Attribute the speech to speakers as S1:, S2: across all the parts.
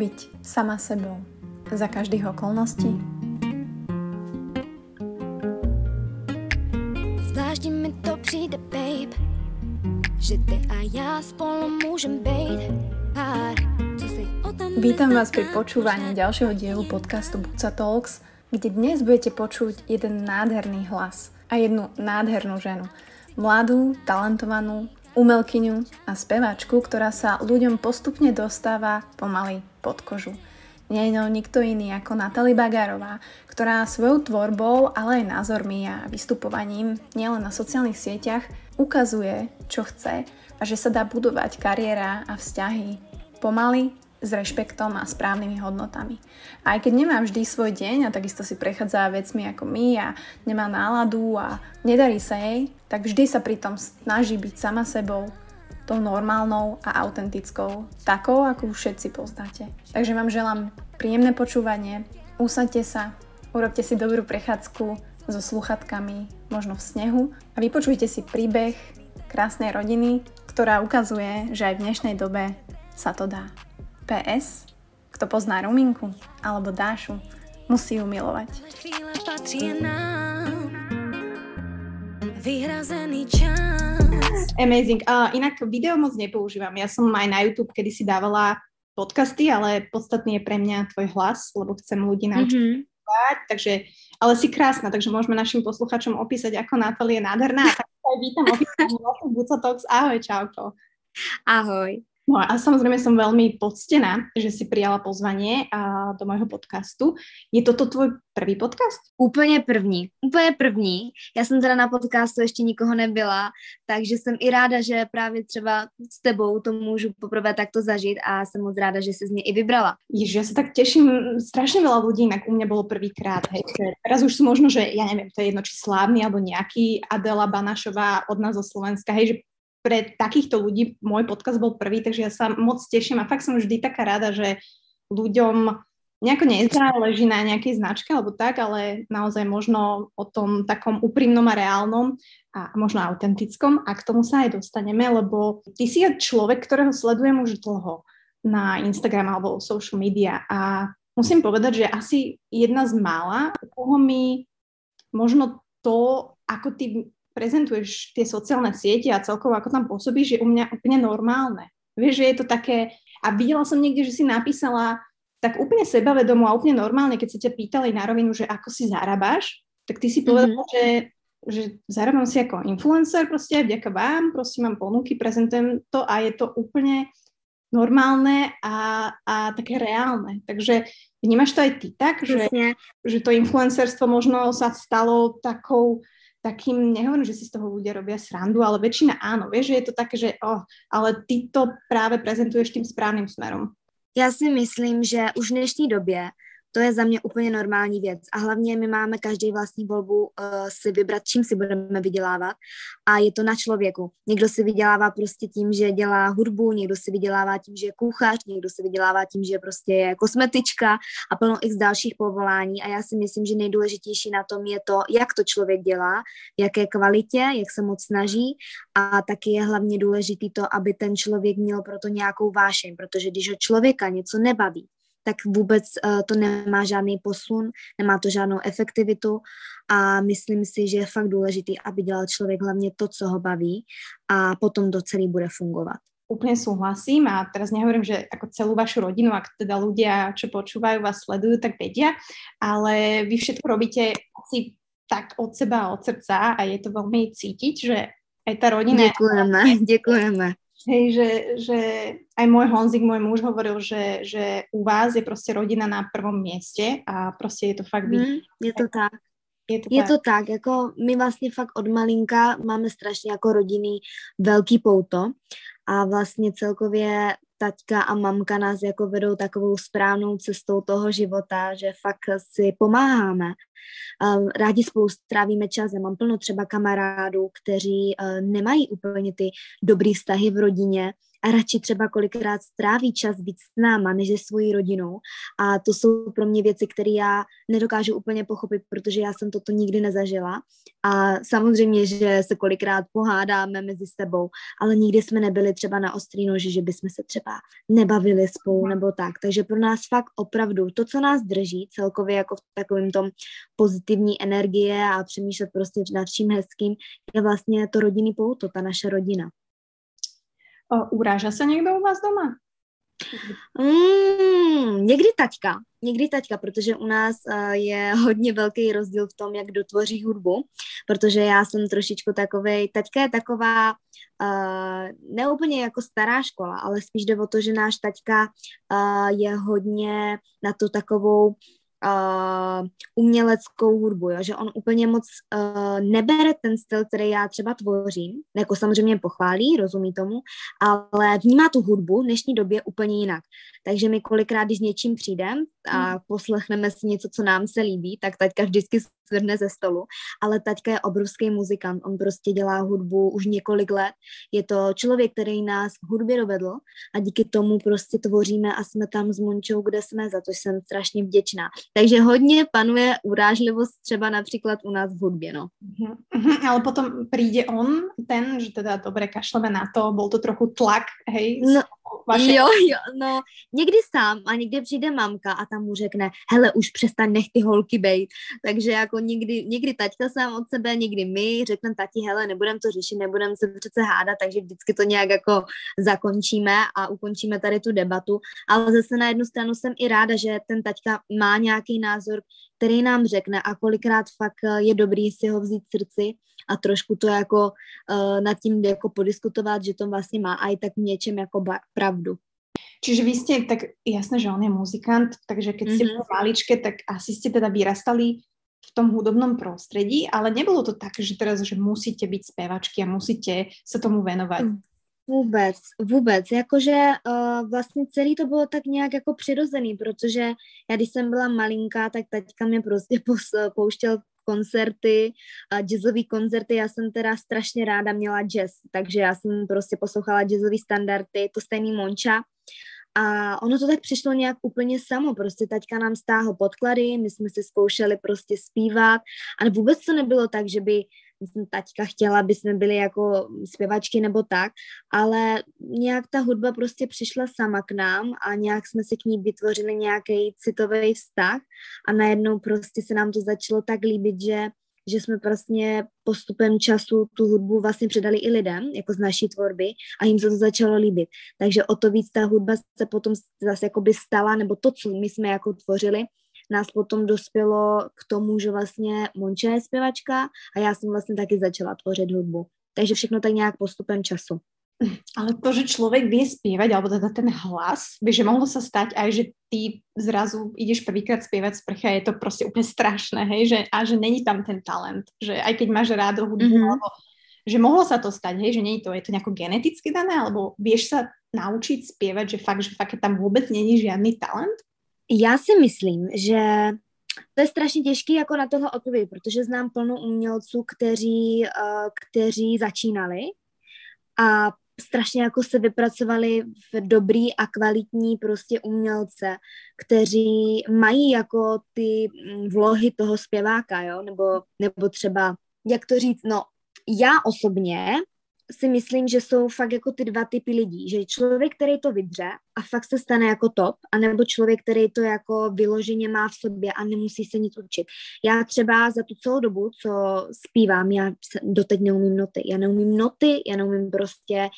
S1: byť sama sebou za každých okolností? Zvláštní mi to přijde, babe, že ty a já spolu můžem být pár. Vítam vás pri počúvaní ďalšieho dielu podcastu Buca Talks, kde dnes budete počuť jeden nádherný hlas a jednu nádhernú ženu. Mladú, talentovanú, umelkyňu a spevačku, ktorá sa ľuďom postupne dostáva pomaly pod kožu. Nie je nikto iný ako Natalie Bagarová, ktorá svojou tvorbou, ale aj názormi a vystupovaním nielen na sociálnych sieťach ukazuje, čo chce a že sa dá budovať kariéra a vzťahy pomaly, s rešpektom a správnymi hodnotami. A aj keď nemá vždy svoj deň a takisto si prechádza vecmi ako my a nemá náladu a nedarí sa jej, tak vždy sa pritom snaží byť sama sebou, tou normálnou a autentickou, takou, ako všetci poznáte. Takže vám želám príjemné počúvanie, usadte sa, urobte si dobrú prechádzku so sluchatkami, možno v snehu a vypočujte si príbeh krásnej rodiny, ktorá ukazuje, že aj v dnešnej dobe sa to dá. PS, kto pozná Ruminku alebo Dášu, musí ju milovať. Amazing. Uh, inak video moc nepoužívam. Ja som aj na YouTube kedy si dávala podcasty, ale podstatný je pre mňa tvoj hlas, lebo chcem ľudí naučiť. Mm-hmm. Takže, ale si krásna, takže môžeme našim posluchačom opísať, ako Natalie je nádherná. Tak aj vítam opísať Buca Talks. Ahoj, čauko.
S2: Ahoj.
S1: No a samozrejme som veľmi poctená, že si prijala pozvanie a, do môjho podcastu. Je toto tvoj prvý podcast?
S2: Úplně první, úplně první. Já jsem teda na podcastu ještě nikoho nebyla, takže jsem i ráda, že právě třeba s tebou to můžu poprvé takto zažít a jsem moc ráda, že jsi z mě i vybrala.
S1: Ježiš, ja sa tak teším, strašne veľa ľudí inak u mňa bolo prvýkrát, hej, teraz už sú možno, že ja neviem, to je jedno, či slávny alebo nejaký Adela Banašová od nás zo Slovenska, hej, že pre takýchto ľudí môj podcast bol prvý, takže ja sa moc teším a fakt som vždy taká rada, že ľuďom nejako nezáleží na nejakej značke alebo tak, ale naozaj možno o tom takom úprimnom a reálnom a možno autentickom a k tomu sa aj dostaneme, lebo ty si človek, ktorého sledujem už dlho na Instagram alebo social media a musím povedať, že asi jedna z mála, koho mi možno to, ako ty prezentuješ tie sociálne siete a celkovo ako tam pôsobíš, je u mňa úplne normálne. Vieš, že je to také, a videla som niekde, že si napísala tak úplne sebavedomo a úplne normálne, keď sa ťa pýtali na rovinu, že ako si zarábaš, tak ty si povedala, mm-hmm. že, že zarábam si ako influencer proste, vďaka vám, prosím, mám ponuky, prezentujem to a je to úplne normálne a, a také reálne. Takže vnímaš to aj ty tak, že, že to influencerstvo možno sa stalo takou takým, nehovorím, že si z toho ľudia robia srandu, ale väčšina áno, vieš, že je to také, že oh, ale ty to práve prezentuješ tým správným smerom.
S2: Já si myslím, že už v dnešní době to je za mě úplně normální věc. A hlavně my máme každý vlastní volbu uh, si vybrat, čím si budeme vydělávat. A je to na člověku. Někdo si vydělává prostě tím, že dělá hudbu, někdo si vydělává tím, že je kuchař, někdo si vydělává tím, že prostě je kosmetička a plno x dalších povolání. A já si myslím, že nejdůležitější na tom je to, jak to člověk dělá, jaké kvalitě, jak se moc snaží. A taky je hlavně důležitý to, aby ten člověk měl proto nějakou vášeň, protože když ho člověka něco nebaví, tak vůbec uh, to nemá žádný posun, nemá to žádnou efektivitu a myslím si, že je fakt důležitý, aby dělal člověk hlavně to, co ho baví a potom to celý bude fungovat.
S1: Úplne súhlasím a teraz nehovorím, že ako celú vašu rodinu, ak teda ľudia, čo počúvajú, vás sledujú, tak vedia, ale vy všetko robíte asi tak od seba a od srdca a je to veľmi cítiť, že aj tá rodina...
S2: Ďakujeme, ďakujeme.
S1: Hej, že, že aj môj Honzik, môj muž hovoril, že, že u vás je proste rodina na prvom mieste a proste je to fakt
S2: mm, Je to tak. Je to, je tak. to tak, jako my vlastně fakt od malinka máme strašně jako rodiny velký pouto a vlastně celkově taťka a mamka nás jako vedou takovou správnou cestou toho života, že fakt si pomáháme. Um, rádi spolu strávíme čas. Já mám plno třeba kamarádů, kteří uh, nemají úplně ty dobrý vztahy v rodině a radši třeba kolikrát stráví čas víc s náma, než se svojí rodinou. A to jsou pro mě věci, které já nedokážu úplně pochopit, protože já jsem toto nikdy nezažila. A samozřejmě, že se kolikrát pohádáme mezi sebou, ale nikdy jsme nebyli třeba na ostrý noži, že bychom se třeba nebavili spolu nebo tak. Takže pro nás fakt opravdu to, co nás drží celkově jako v takovém tom pozitivní energie a přemýšlet prostě nad vším hezkým, je vlastně to rodinný pouto, ta naše rodina.
S1: Uráža se někdo u vás doma?
S2: Mm, někdy taťka, někdy taťka, protože u nás uh, je hodně velký rozdíl v tom, jak dotvoří hudbu, protože já jsem trošičku takovej, taťka je taková uh, neúplně jako stará škola, ale spíš jde o to, že náš taťka uh, je hodně na tu takovou uh, uměleckou hudbu, jo? že on úplně moc uh, nebere ten styl, který já třeba tvořím, jako samozřejmě pochválí, rozumí tomu, ale vnímá tu hudbu v dnešní době úplně jinak. Takže my kolikrát, když něčím přijdem a hmm. poslechneme si něco, co nám se líbí, tak taťka vždycky svedne ze stolu, ale taťka je obrovský muzikant, on prostě dělá hudbu už několik let, je to člověk, který nás v hudbě dovedl a díky tomu prostě tvoříme a jsme tam s Mončou, kde jsme, za to jsem strašně vděčná. Takže hodně panuje urážlivost třeba například u nás v hudbě, no.
S1: Uh-huh, ale potom přijde on, ten, že teda dobré kašleme na to, byl to trochu tlak, hej,
S2: no, vaše... Jo, jo, no, někdy sám a někdy přijde mamka a tam mu řekne, hele, už přestaň, nech ty holky bejt. Takže jako někdy, někdy taťka sám od sebe, někdy my, řekneme tati, hele, nebudem to řešit, nebudem se přece hádat, takže vždycky to nějak jako zakončíme a ukončíme tady tu debatu. Ale zase na jednu stranu jsem i ráda, že ten taťka má nějaký názor, který nám řekne a kolikrát fakt eh, je dobrý si ho vzít v srdci a trošku to jako uh, nad tím jako podiskutovat, že to vlastně má i tak v něčem jako pravdu.
S1: Čiže vy ste, tak jasné, že on je muzikant, takže keď ste mm-hmm. maličké, tak asi ste teda vyrastali v tom hudobnom prostredí, ale nebolo to tak, že teraz, že musíte byť zpěvačky a musíte se tomu venovat. Mm.
S2: Vůbec, vůbec, jakože uh, vlastně celý to bylo tak nějak jako přirozený, protože já když jsem byla malinká, tak taťka mě prostě pouštěl koncerty, jazzové koncerty, já jsem teda strašně ráda měla jazz, takže já jsem prostě poslouchala jazzové standardy, to stejný Monča, a ono to tak přišlo nějak úplně samo, prostě taťka nám stáhl podklady, my jsme si zkoušeli prostě zpívat, ale vůbec to nebylo tak, že by taťka chtěla, aby jsme byli jako zpěvačky nebo tak, ale nějak ta hudba prostě přišla sama k nám a nějak jsme si k ní vytvořili nějaký citový vztah a najednou prostě se nám to začalo tak líbit, že že jsme vlastně postupem času tu hudbu vlastně předali i lidem, jako z naší tvorby a jim se to začalo líbit. Takže o to víc ta hudba se potom zase jakoby stala, nebo to, co my jsme jako tvořili, nás potom dospělo k tomu, že vlastně Monča je zpěvačka a já jsem vlastně taky začala tvořit hudbu. Takže všechno tak nějak postupem času.
S1: Ale to, že člověk vie zpívat, alebo teda ten hlas, by, že mohlo sa stať aj, že ty zrazu ideš prvýkrát zpívat z prcha, je to prostě úplně strašné, hej, že, a že není tam ten talent, že aj keď máš rád hudbu, mm-hmm. alebo, že mohlo sa to stať, hej, že není to, je to nejako geneticky dané, alebo vieš sa naučiť zpívat, že fakt, že fakt tam vůbec není žádný talent?
S2: Já si myslím, že to je strašně těžké jako na tohle odpovědět, protože znám plno umělců, kteří, uh, kteří začínali a strašně jako se vypracovali v dobrý a kvalitní prostě umělce, kteří mají jako ty mm, vlohy toho zpěváka, jo, nebo, nebo třeba, jak to říct, no, já osobně si myslím, že jsou fakt jako ty dva typy lidí, že člověk, který to vydře a fakt se stane jako top, anebo člověk, který to jako vyloženě má v sobě a nemusí se nic učit. Já třeba za tu celou dobu, co zpívám, já doteď neumím noty. Já neumím noty, já neumím prostě,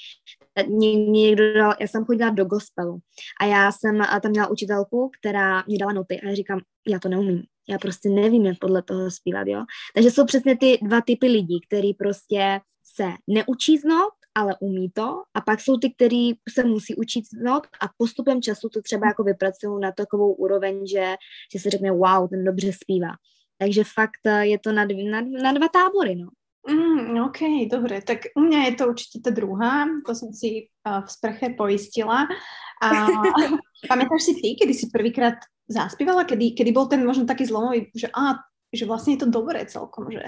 S2: mě, někdo dal, já jsem chodila do gospelu a já jsem a tam měla učitelku, která mě dala noty a já říkám, já to neumím, já prostě nevím, jak podle toho zpívat, jo. Takže jsou přesně ty dva typy lidí, který prostě se neučí znot, ale umí to. A pak jsou ty, kteří se musí učit znot a postupem času to třeba jako vypracují na takovou úroveň, že, že se řekne, wow, ten dobře zpívá. Takže fakt eh, je to na, dvě, na, na dva tábory, no.
S1: Mm, OK, dobře. Tak u mě je to určitě ta druhá, to jsem si uh, v sprche pojistila. A pamätáš si ty, kedy si prvýkrát zaspívala, kedy, kedy bol ten možno taký zlomový, že, a, že vlastně je to dobré celkom, že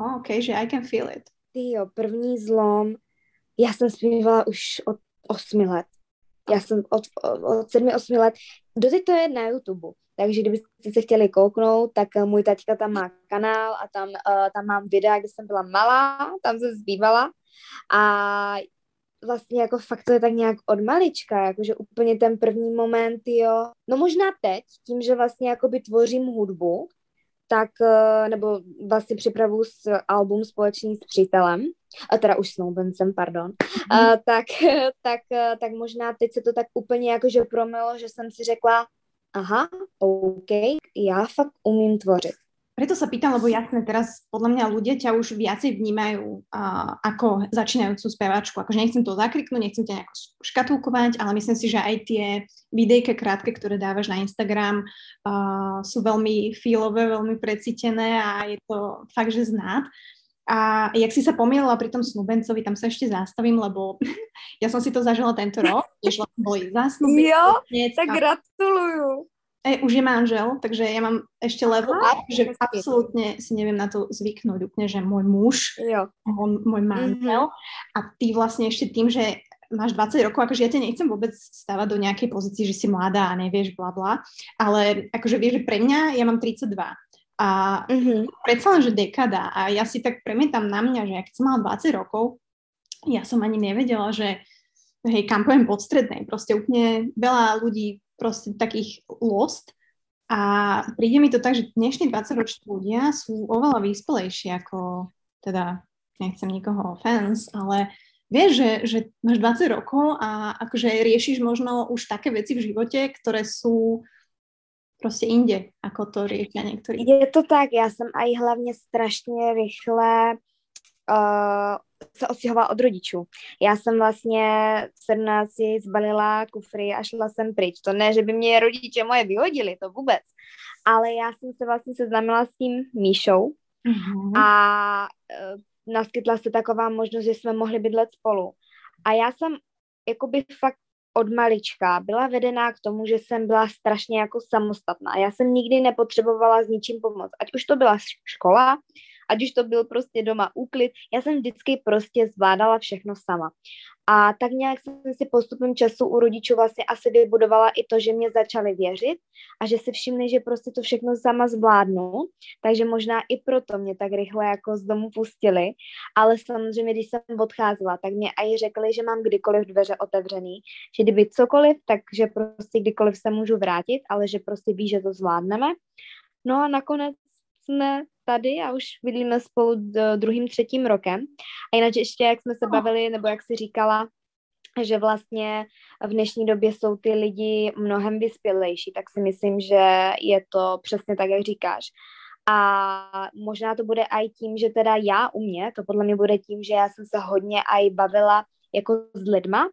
S1: oh, OK, že I can feel it.
S2: Ty jo, první zlom, já jsem zpívala už od osmi let. Já jsem od, od sedmi, osmi let, doteď to je na YouTube. Takže kdybyste se chtěli kouknout, tak eh, můj taťka tam má kanál a tam, uh, tam mám videa, kde jsem byla malá, tam se zbývala a vlastně jako fakt to je tak nějak od malička, jakože úplně ten první moment, jo. No možná teď, tím, že vlastně jakoby tvořím hudbu, tak, uh, nebo vlastně připravu s album společný s přítelem, a teda už snoubencem, pardon, mm. uh, tak, tak, tak možná teď se to tak úplně jakože promilo, že jsem si řekla, aha, OK, já fakt umím tvořit.
S1: Preto sa pýtam, lebo jasne, teraz podľa mňa ľudia ťa už viacej vnímajú uh, ako začínajúcu speváčku. Akože nechcem to zakriknúť, nechcem ťa nejako škatulkovať, ale myslím si, že aj tie videjke krátke, ktoré dávaš na Instagram, uh, sú veľmi feelové, veľmi precítené a je to fakt, že znát. A jak si sa pomýlila pri tom snúbencovi, tam sa ešte zastavím, lebo ja som si to zažila tento rok, tiež boli zásnuby.
S2: Jo, tak gratuluju
S1: e, už je manžel, takže ja mám ešte level up, že absolútne si neviem na to zvyknúť úplne, že môj muž,
S2: jo.
S1: môj, môj manžel. Mm-hmm. a ty vlastne ešte tým, že máš 20 rokov, akože ja ťa nechcem vôbec stávať do nejakej pozície, že si mladá a nevieš, bla bla, ale akože vieš, že pre mňa, ja mám 32 a mm-hmm. predsa len, že dekada. A ja si tak premietam na mňa, že ak som mala 20 rokov, ja som ani nevedela, že hej, kam poviem podstrednej, proste úplne veľa ľudí proste takých lost. A príde mi to tak, že dnešní 20-roční ľudia sú oveľa vyspelejší ako, teda nechcem nikoho offense, ale vieš, že, že máš 20 rokov a akože riešiš možno už také veci v živote, ktoré sú prostě inde, ako to riešia niektorí.
S2: Je to tak, já jsem aj hlavně strašně rychle uh, se odstěhovala od rodičů. Já jsem vlastně v 17 zbalila kufry a šla jsem pryč. To ne, že by mě rodiče moje vyhodili, to vůbec. Ale já jsem se vlastně seznámila s tím Míšou mm-hmm. a uh, naskytla se taková možnost, že jsme mohli bydlet spolu. A já jsem jakoby fakt od malička byla vedená k tomu, že jsem byla strašně jako samostatná. Já jsem nikdy nepotřebovala s ničím pomoct. Ať už to byla škola, ať už to byl prostě doma úklid, já jsem vždycky prostě zvládala všechno sama. A tak nějak jsem si postupem času u rodičů vlastně asi vybudovala i to, že mě začali věřit a že si všimli, že prostě to všechno sama zvládnu, takže možná i proto mě tak rychle jako z domu pustili, ale samozřejmě, když jsem odcházela, tak mě i řekli, že mám kdykoliv dveře otevřený, že kdyby cokoliv, takže prostě kdykoliv se můžu vrátit, ale že prostě ví, že to zvládneme. No a nakonec jsme tady a už bydlíme spolu druhým, třetím rokem. A jinak ještě, jak jsme se bavili, nebo jak si říkala, že vlastně v dnešní době jsou ty lidi mnohem vyspělejší, tak si myslím, že je to přesně tak, jak říkáš. A možná to bude i tím, že teda já u mě, to podle mě bude tím, že já jsem se hodně i bavila jako s lidma,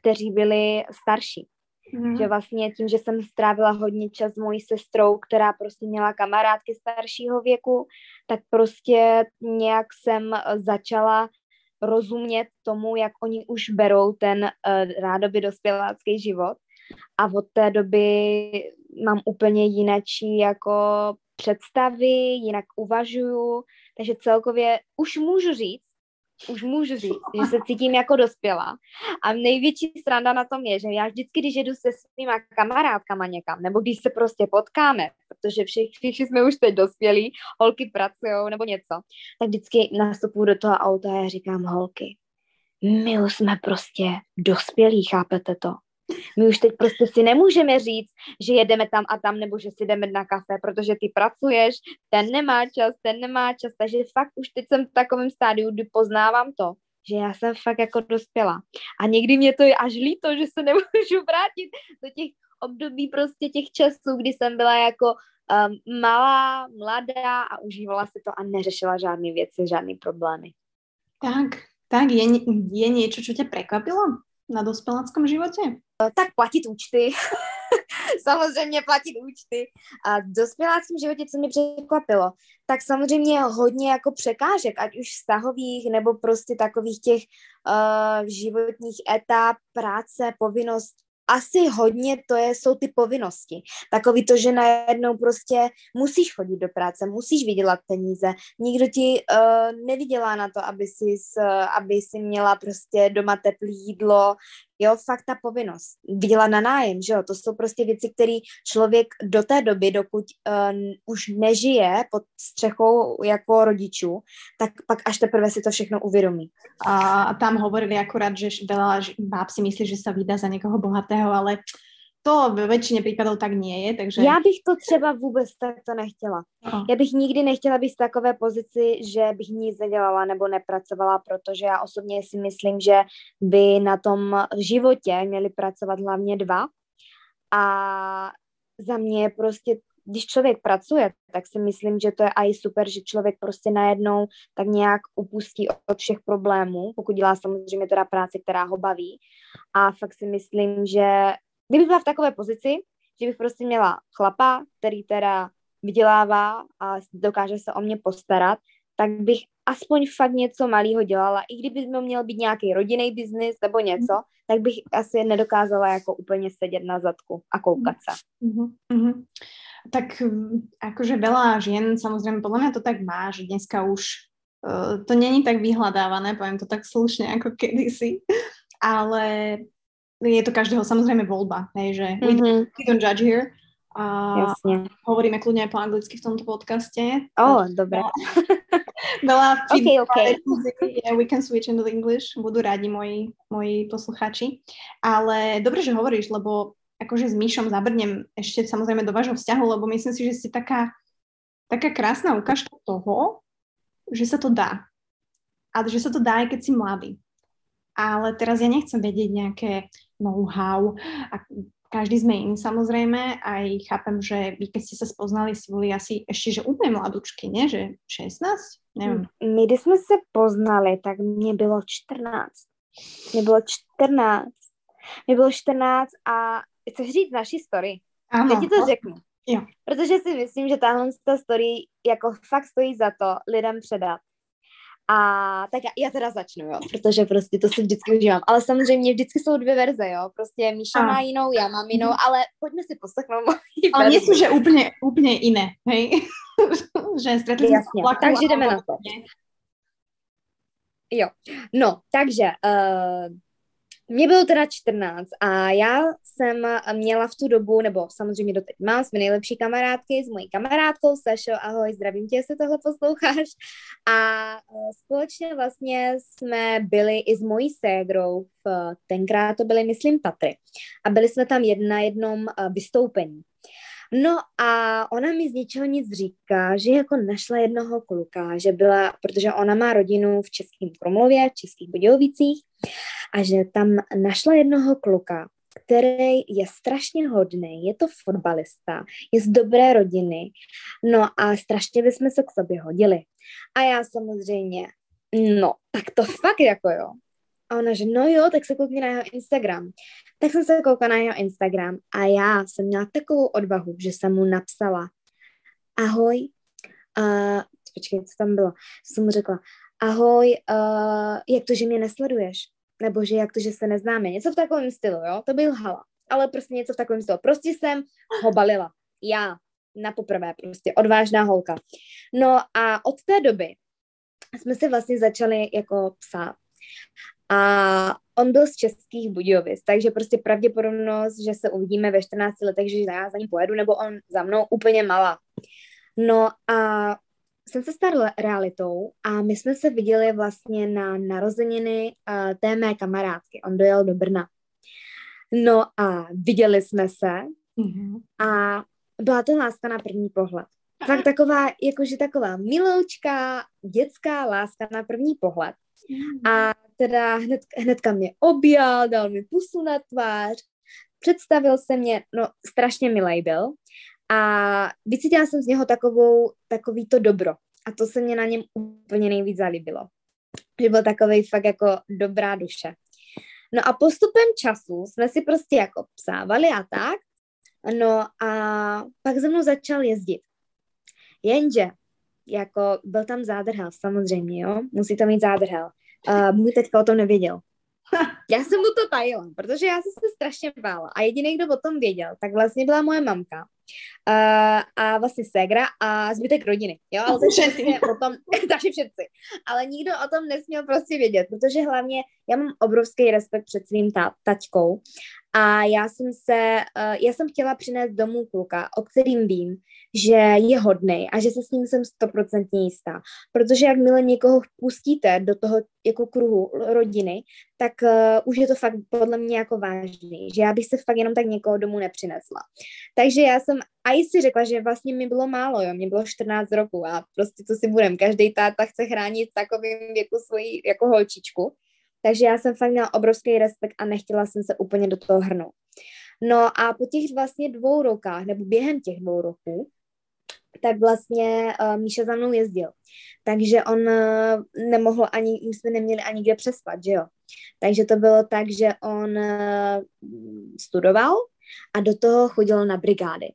S2: kteří byli starší. Mm. Že vlastně tím, že jsem strávila hodně čas s mojí sestrou, která prostě měla kamarádky staršího věku, tak prostě nějak jsem eh, začala rozumět tomu, jak oni už berou ten uh, rádoby dospělácký život. A od té doby mám úplně jinačí jako představy, jinak uvažuju, takže celkově už můžu říct, už můžu říct, že se cítím jako dospělá. A největší sranda na tom je, že já vždycky, když jedu se svýma kamarádkama někam, nebo když se prostě potkáme, protože všichni, jsme už teď dospělí, holky pracují nebo něco, tak vždycky nastupuju do toho auta a já říkám, holky, my už jsme prostě dospělí, chápete to? My už teď prostě si nemůžeme říct, že jedeme tam a tam, nebo že si jdeme na kafe, protože ty pracuješ, ten nemá čas, ten nemá čas, takže fakt už teď jsem v takovém stádiu, kdy poznávám to, že já jsem fakt jako dospěla. A někdy mě to je až líto, že se nemůžu vrátit do těch období prostě těch časů, kdy jsem byla jako um, malá, mladá a užívala si to a neřešila žádné věci, žádné problémy.
S1: Tak, tak je, je něco, co tě překvapilo na dospeláckom životě?
S2: Eh, tak platit účty. samozřejmě platit účty. A v dospěláckém životě, co mě překvapilo, tak samozřejmě hodně jako překážek, ať už vztahových, nebo prostě takových těch uh, životních etap, práce, povinnost, asi hodně to je, jsou ty povinnosti. Takový to, že najednou prostě musíš chodit do práce, musíš vydělat peníze, nikdo ti uh, nevydělá na to, aby si, aby si měla prostě doma teplé jídlo, Jo, fakt ta povinnost. Viděla na nájem, že jo, to jsou prostě věci, které člověk do té doby, dokud uh, už nežije pod střechou jako rodičů, tak pak až teprve si to všechno uvědomí.
S1: A tam hovorili akurát, že veľa báb si myslí, že se vydá za někoho bohatého, ale to ve většině případů tak nie je, takže...
S2: Já bych to třeba vůbec takto nechtěla. No. Já bych nikdy nechtěla být v takové pozici, že bych nic nedělala nebo nepracovala, protože já osobně si myslím, že by na tom životě měli pracovat hlavně dva. A za mě prostě když člověk pracuje, tak si myslím, že to je i super, že člověk prostě najednou tak nějak upustí od všech problémů, pokud dělá samozřejmě teda práci, která ho baví. A fakt si myslím, že kdybych byla v takové pozici, že bych prostě měla chlapa, který teda vydělává a dokáže se o mě postarat, tak bych aspoň fakt něco malého dělala. I kdyby to měl být nějaký rodinný biznis nebo něco, tak bych asi nedokázala jako úplně sedět na zadku a koukat se.
S1: Mm-hmm. Tak akože veľa žien, samozrejme, podľa mňa to tak má, že dneska už uh, to není tak vyhľadávané, poviem to tak slušne ako kedysi, ale je to každého samozrejme voľba, hej, že mm-hmm. we, don't, we don't judge here. A Jasne. hovoríme kľudne aj po anglicky v tomto podcaste.
S2: oh, dobre.
S1: Veľa
S2: okay, okay.
S1: Yeah, we can switch into the English. Budú rádi moji, moji posluchači. Ale dobre, že hovoríš, lebo akože s Míšom zabrnem ešte samozrejme do vášho vzťahu, lebo myslím si, že si taká, taká krásna ukážka toho, že sa to dá. A že sa to dá aj keď si mladý. Ale teraz ja nechcem vedieť nejaké know-how. A každý sme iný samozrejme. Aj chápem, že vy keď ste sa spoznali, si boli asi ešte, že úplne mladúčky, nie? Že 16? Nevím.
S2: My, když jsme se poznali, tak mě bylo 14. Mě bylo 14. Mě bylo 14 a chceš říct naší story? Ano. Já ti to řeknu.
S1: Jo.
S2: Protože si myslím, že tahle story jako fakt stojí za to lidem předat. A tak já, já teda začnu, jo, protože prostě to si vždycky užívám. Ale samozřejmě vždycky jsou dvě verze, jo. Prostě Míša a. má jinou, já mám jinou, mhm. ale pojďme si poslechnout moji
S1: Ale nie sú, že úplně, úplně jiné, hej? že stretli
S2: Jasně, takže jdeme na to. Jo, no, takže uh, mně bylo teda 14 a já jsem měla v tu dobu, nebo samozřejmě doteď mám, jsme nejlepší kamarádky s mojí kamarádkou Sašo, ahoj, zdravím tě, jestli tohle posloucháš. A e, společně vlastně jsme byli i s mojí ségrou, v, tenkrát to byly, myslím, Tatry. A byli jsme tam jedna jednom e, vystoupení. No a ona mi z ničeho nic říká, že jako našla jednoho kluka, že byla, protože ona má rodinu v Českém Krumlově, v Českých Budějovicích a že tam našla jednoho kluka, který je strašně hodný, je to fotbalista, je z dobré rodiny, no a strašně bychom se k sobě hodili. A já samozřejmě, no, tak to fakt jako jo. A ona, že no jo, tak se koukni na jeho Instagram. Tak jsem se koukala na jeho Instagram a já jsem měla takovou odvahu, že jsem mu napsala ahoj, uh, počkej, co tam bylo, jsem mu řekla, ahoj, uh, jak to, že mě nesleduješ? Nebo že jak to, že se neznáme? Něco v takovém stylu, jo? To byl hala. Ale prostě něco v takovém stylu. Prostě jsem ho balila. Já. Na poprvé prostě. Odvážná holka. No a od té doby jsme se vlastně začali jako psát. A on byl z Českých Budějovic, takže prostě pravděpodobnost, že se uvidíme ve 14 letech, že já za ním pojedu, nebo on za mnou, úplně malá. No a jsem se stal realitou a my jsme se viděli vlastně na narozeniny uh, té mé kamarádky. On dojel do Brna. No a viděli jsme se mm-hmm. a byla to láska na první pohled. Tak taková, jakože taková miloučka, dětská láska na první pohled. Mm-hmm. A teda hned, hnedka mě objal, dal mi pusu na tvář, představil se mě, no strašně milej byl a vycítila jsem z něho takovou, takový to dobro a to se mě na něm úplně nejvíc zalíbilo. Že byl takový fakt jako dobrá duše. No a postupem času jsme si prostě jako psávali a tak, no a pak ze mnou začal jezdit. Jenže, jako byl tam zádrhel, samozřejmě, jo, musí to mít zádrhel. Uh, můj teďka o tom nevěděl. Já jsem mu to tajila, protože já jsem se strašně bála. A jediný, kdo o tom věděl, tak vlastně byla moje mamka. Uh, a vlastně ségra a zbytek rodiny, jo, ale to vlastně potom, takže všetci, ale nikdo o tom nesměl prostě vědět, protože hlavně já mám obrovský respekt před svým ta- taťkou a já jsem se, uh, já jsem chtěla přinést domů kluka, o kterým vím, že je hodný a že se s ním jsem stoprocentně jistá. Protože jakmile někoho pustíte do toho jako kruhu rodiny, tak uh, už je to fakt podle mě jako vážný, že já bych se fakt jenom tak někoho domů nepřinesla. Takže já jsem a i si řekla, že vlastně mi bylo málo, jo, mě bylo 14 roků a prostě co si budem, každý táta chce chránit takovým věku svoji jako holčičku. Takže já jsem fakt měla obrovský respekt a nechtěla jsem se úplně do toho hrnout. No a po těch vlastně dvou rokách, nebo během těch dvou roků, tak vlastně uh, Míša za mnou jezdil. Takže on uh, nemohl ani, my jsme neměli ani kde přespat, že jo. Takže to bylo tak, že on uh, studoval a do toho chodil na brigády.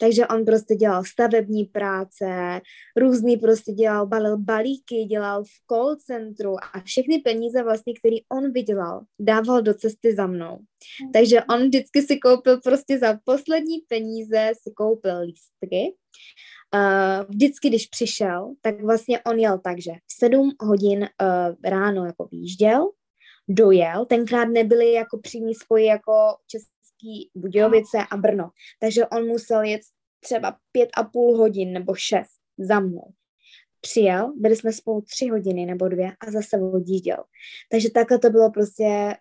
S2: Takže on prostě dělal stavební práce, různý prostě dělal, balil balíky, dělal v call centru a všechny peníze vlastně, které on vydělal, dával do cesty za mnou. Takže on vždycky si koupil prostě za poslední peníze si koupil lístky. Uh, vždycky, když přišel, tak vlastně on jel tak, že v sedm hodin uh, ráno jako výjížděl, dojel, tenkrát nebyly jako přímý spoji jako Český Budějovice a Brno, takže on musel jet třeba pět a půl hodin nebo šest za mnou. Přijel, byli jsme spolu tři hodiny nebo dvě a zase odjížděl. Takže takhle to bylo prostě,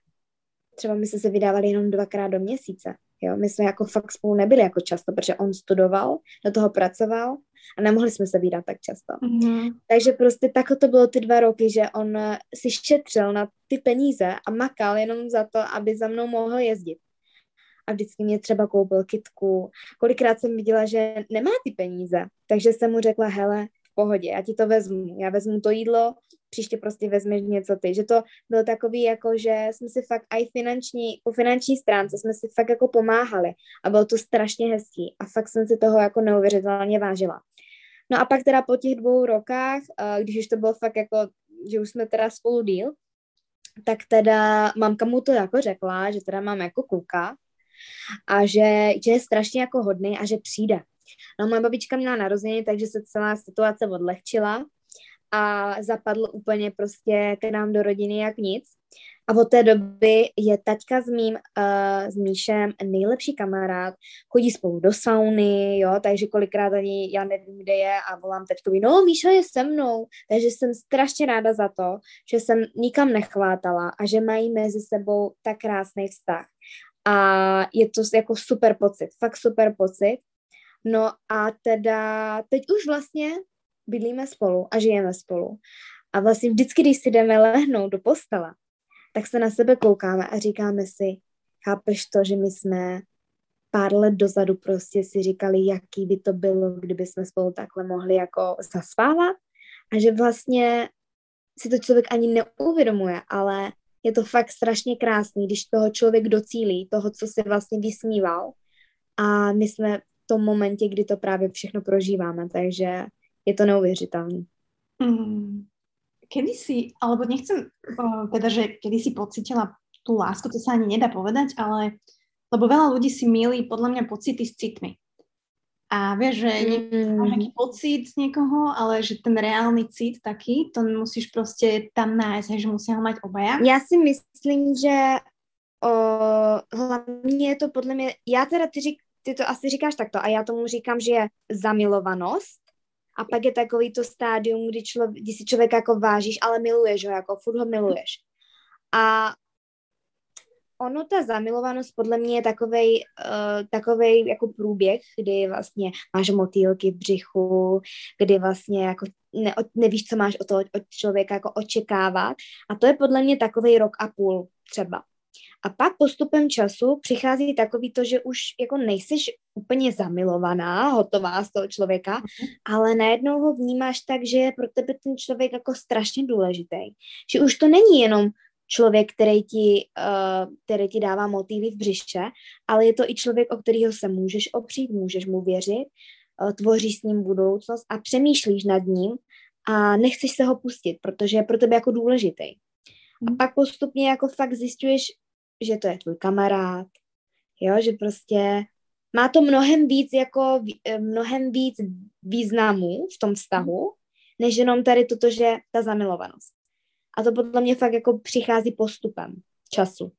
S2: třeba my jsme se vydávali jenom dvakrát do měsíce. Jo? My jsme jako fakt spolu nebyli jako často, protože on studoval, do toho pracoval a nemohli jsme se vydat tak často. Mm-hmm. Takže prostě takhle to bylo ty dva roky, že on si šetřil na ty peníze a makal jenom za to, aby za mnou mohl jezdit a vždycky mě třeba koupil kitku. Kolikrát jsem viděla, že nemá ty peníze, takže jsem mu řekla, hele, v pohodě, já ti to vezmu, já vezmu to jídlo, příště prostě vezmeš něco ty. Že to bylo takový, jako že jsme si fakt i finanční, po finanční stránce jsme si fakt jako pomáhali a bylo to strašně hezký a fakt jsem si toho jako neuvěřitelně vážila. No a pak teda po těch dvou rokách, eh, když už to bylo fakt jako, že už jsme teda spolu díl, tak teda mamka mu to jako řekla, že teda mám jako kluka, a že, že je strašně jako hodný a že přijde. No moje babička měla narozeniny, takže se celá situace odlehčila a zapadl úplně prostě k nám do rodiny jak nic. A od té doby je taťka s mým, uh, s Míšem nejlepší kamarád, chodí spolu do sauny, jo, takže kolikrát ani já nevím, kde je a volám taťkovi, no Míša je se mnou, takže jsem strašně ráda za to, že jsem nikam nechvátala a že mají mezi sebou tak krásný vztah a je to jako super pocit, fakt super pocit. No a teda teď už vlastně bydlíme spolu a žijeme spolu. A vlastně vždycky, když si jdeme lehnout do postele, tak se na sebe koukáme a říkáme si, chápeš to, že my jsme pár let dozadu prostě si říkali, jaký by to bylo, kdyby jsme spolu takhle mohli jako zaspávat a že vlastně si to člověk ani neuvědomuje, ale je to fakt strašně krásný, když toho člověk docílí, toho, co si vlastně vysníval a my jsme v tom momentě, kdy to právě všechno prožíváme, takže je to neuvěřitelné.
S1: Mm. Kedy si, alebo nechcem, teda, že kedy si pocitila tú lásku, to sa ani nedá povedať, ale lebo veľa ľudí si milí podľa mňa pocity s citmi. A vieš, že mm. máš nejaký pocit z niekoho, ale že ten reálny cit taký, to musíš prostě tam nájsť, že musí ho mať obaja.
S2: Já si myslím, že o, hlavně je to podle mě, já teda ty, řík, ty to asi říkáš takto a já tomu říkám, že je zamilovanost a pak je takový to stádium, kdy, člověk, kdy si člověka jako vážíš, ale miluješ ho, jako furt ho miluješ. A ono, ta zamilovanost podle mě je takovej, uh, takovej jako průběh, kdy vlastně máš motýlky v břichu, kdy vlastně jako ne, nevíš, co máš od toho od člověka jako očekávat. A to je podle mě takovej rok a půl třeba. A pak postupem času přichází takový to, že už jako nejseš úplně zamilovaná, hotová z toho člověka, mm-hmm. ale najednou ho vnímáš tak, že je pro tebe ten člověk jako strašně důležitý. Že už to není jenom člověk, který ti, uh, který ti dává motivy v břiše, ale je to i člověk, o kterého se můžeš opřít, můžeš mu věřit, uh, tvoříš s ním budoucnost a přemýšlíš nad ním a nechceš se ho pustit, protože je pro tebe jako důležitý. A hmm. pak postupně jako fakt zjišťuješ, že to je tvůj kamarád, jo, že prostě má to mnohem víc jako, eh, mnohem víc významů v tom vztahu, než jenom tady toto, že ta zamilovanost. A to podle mě fakt jako přichází postupem času.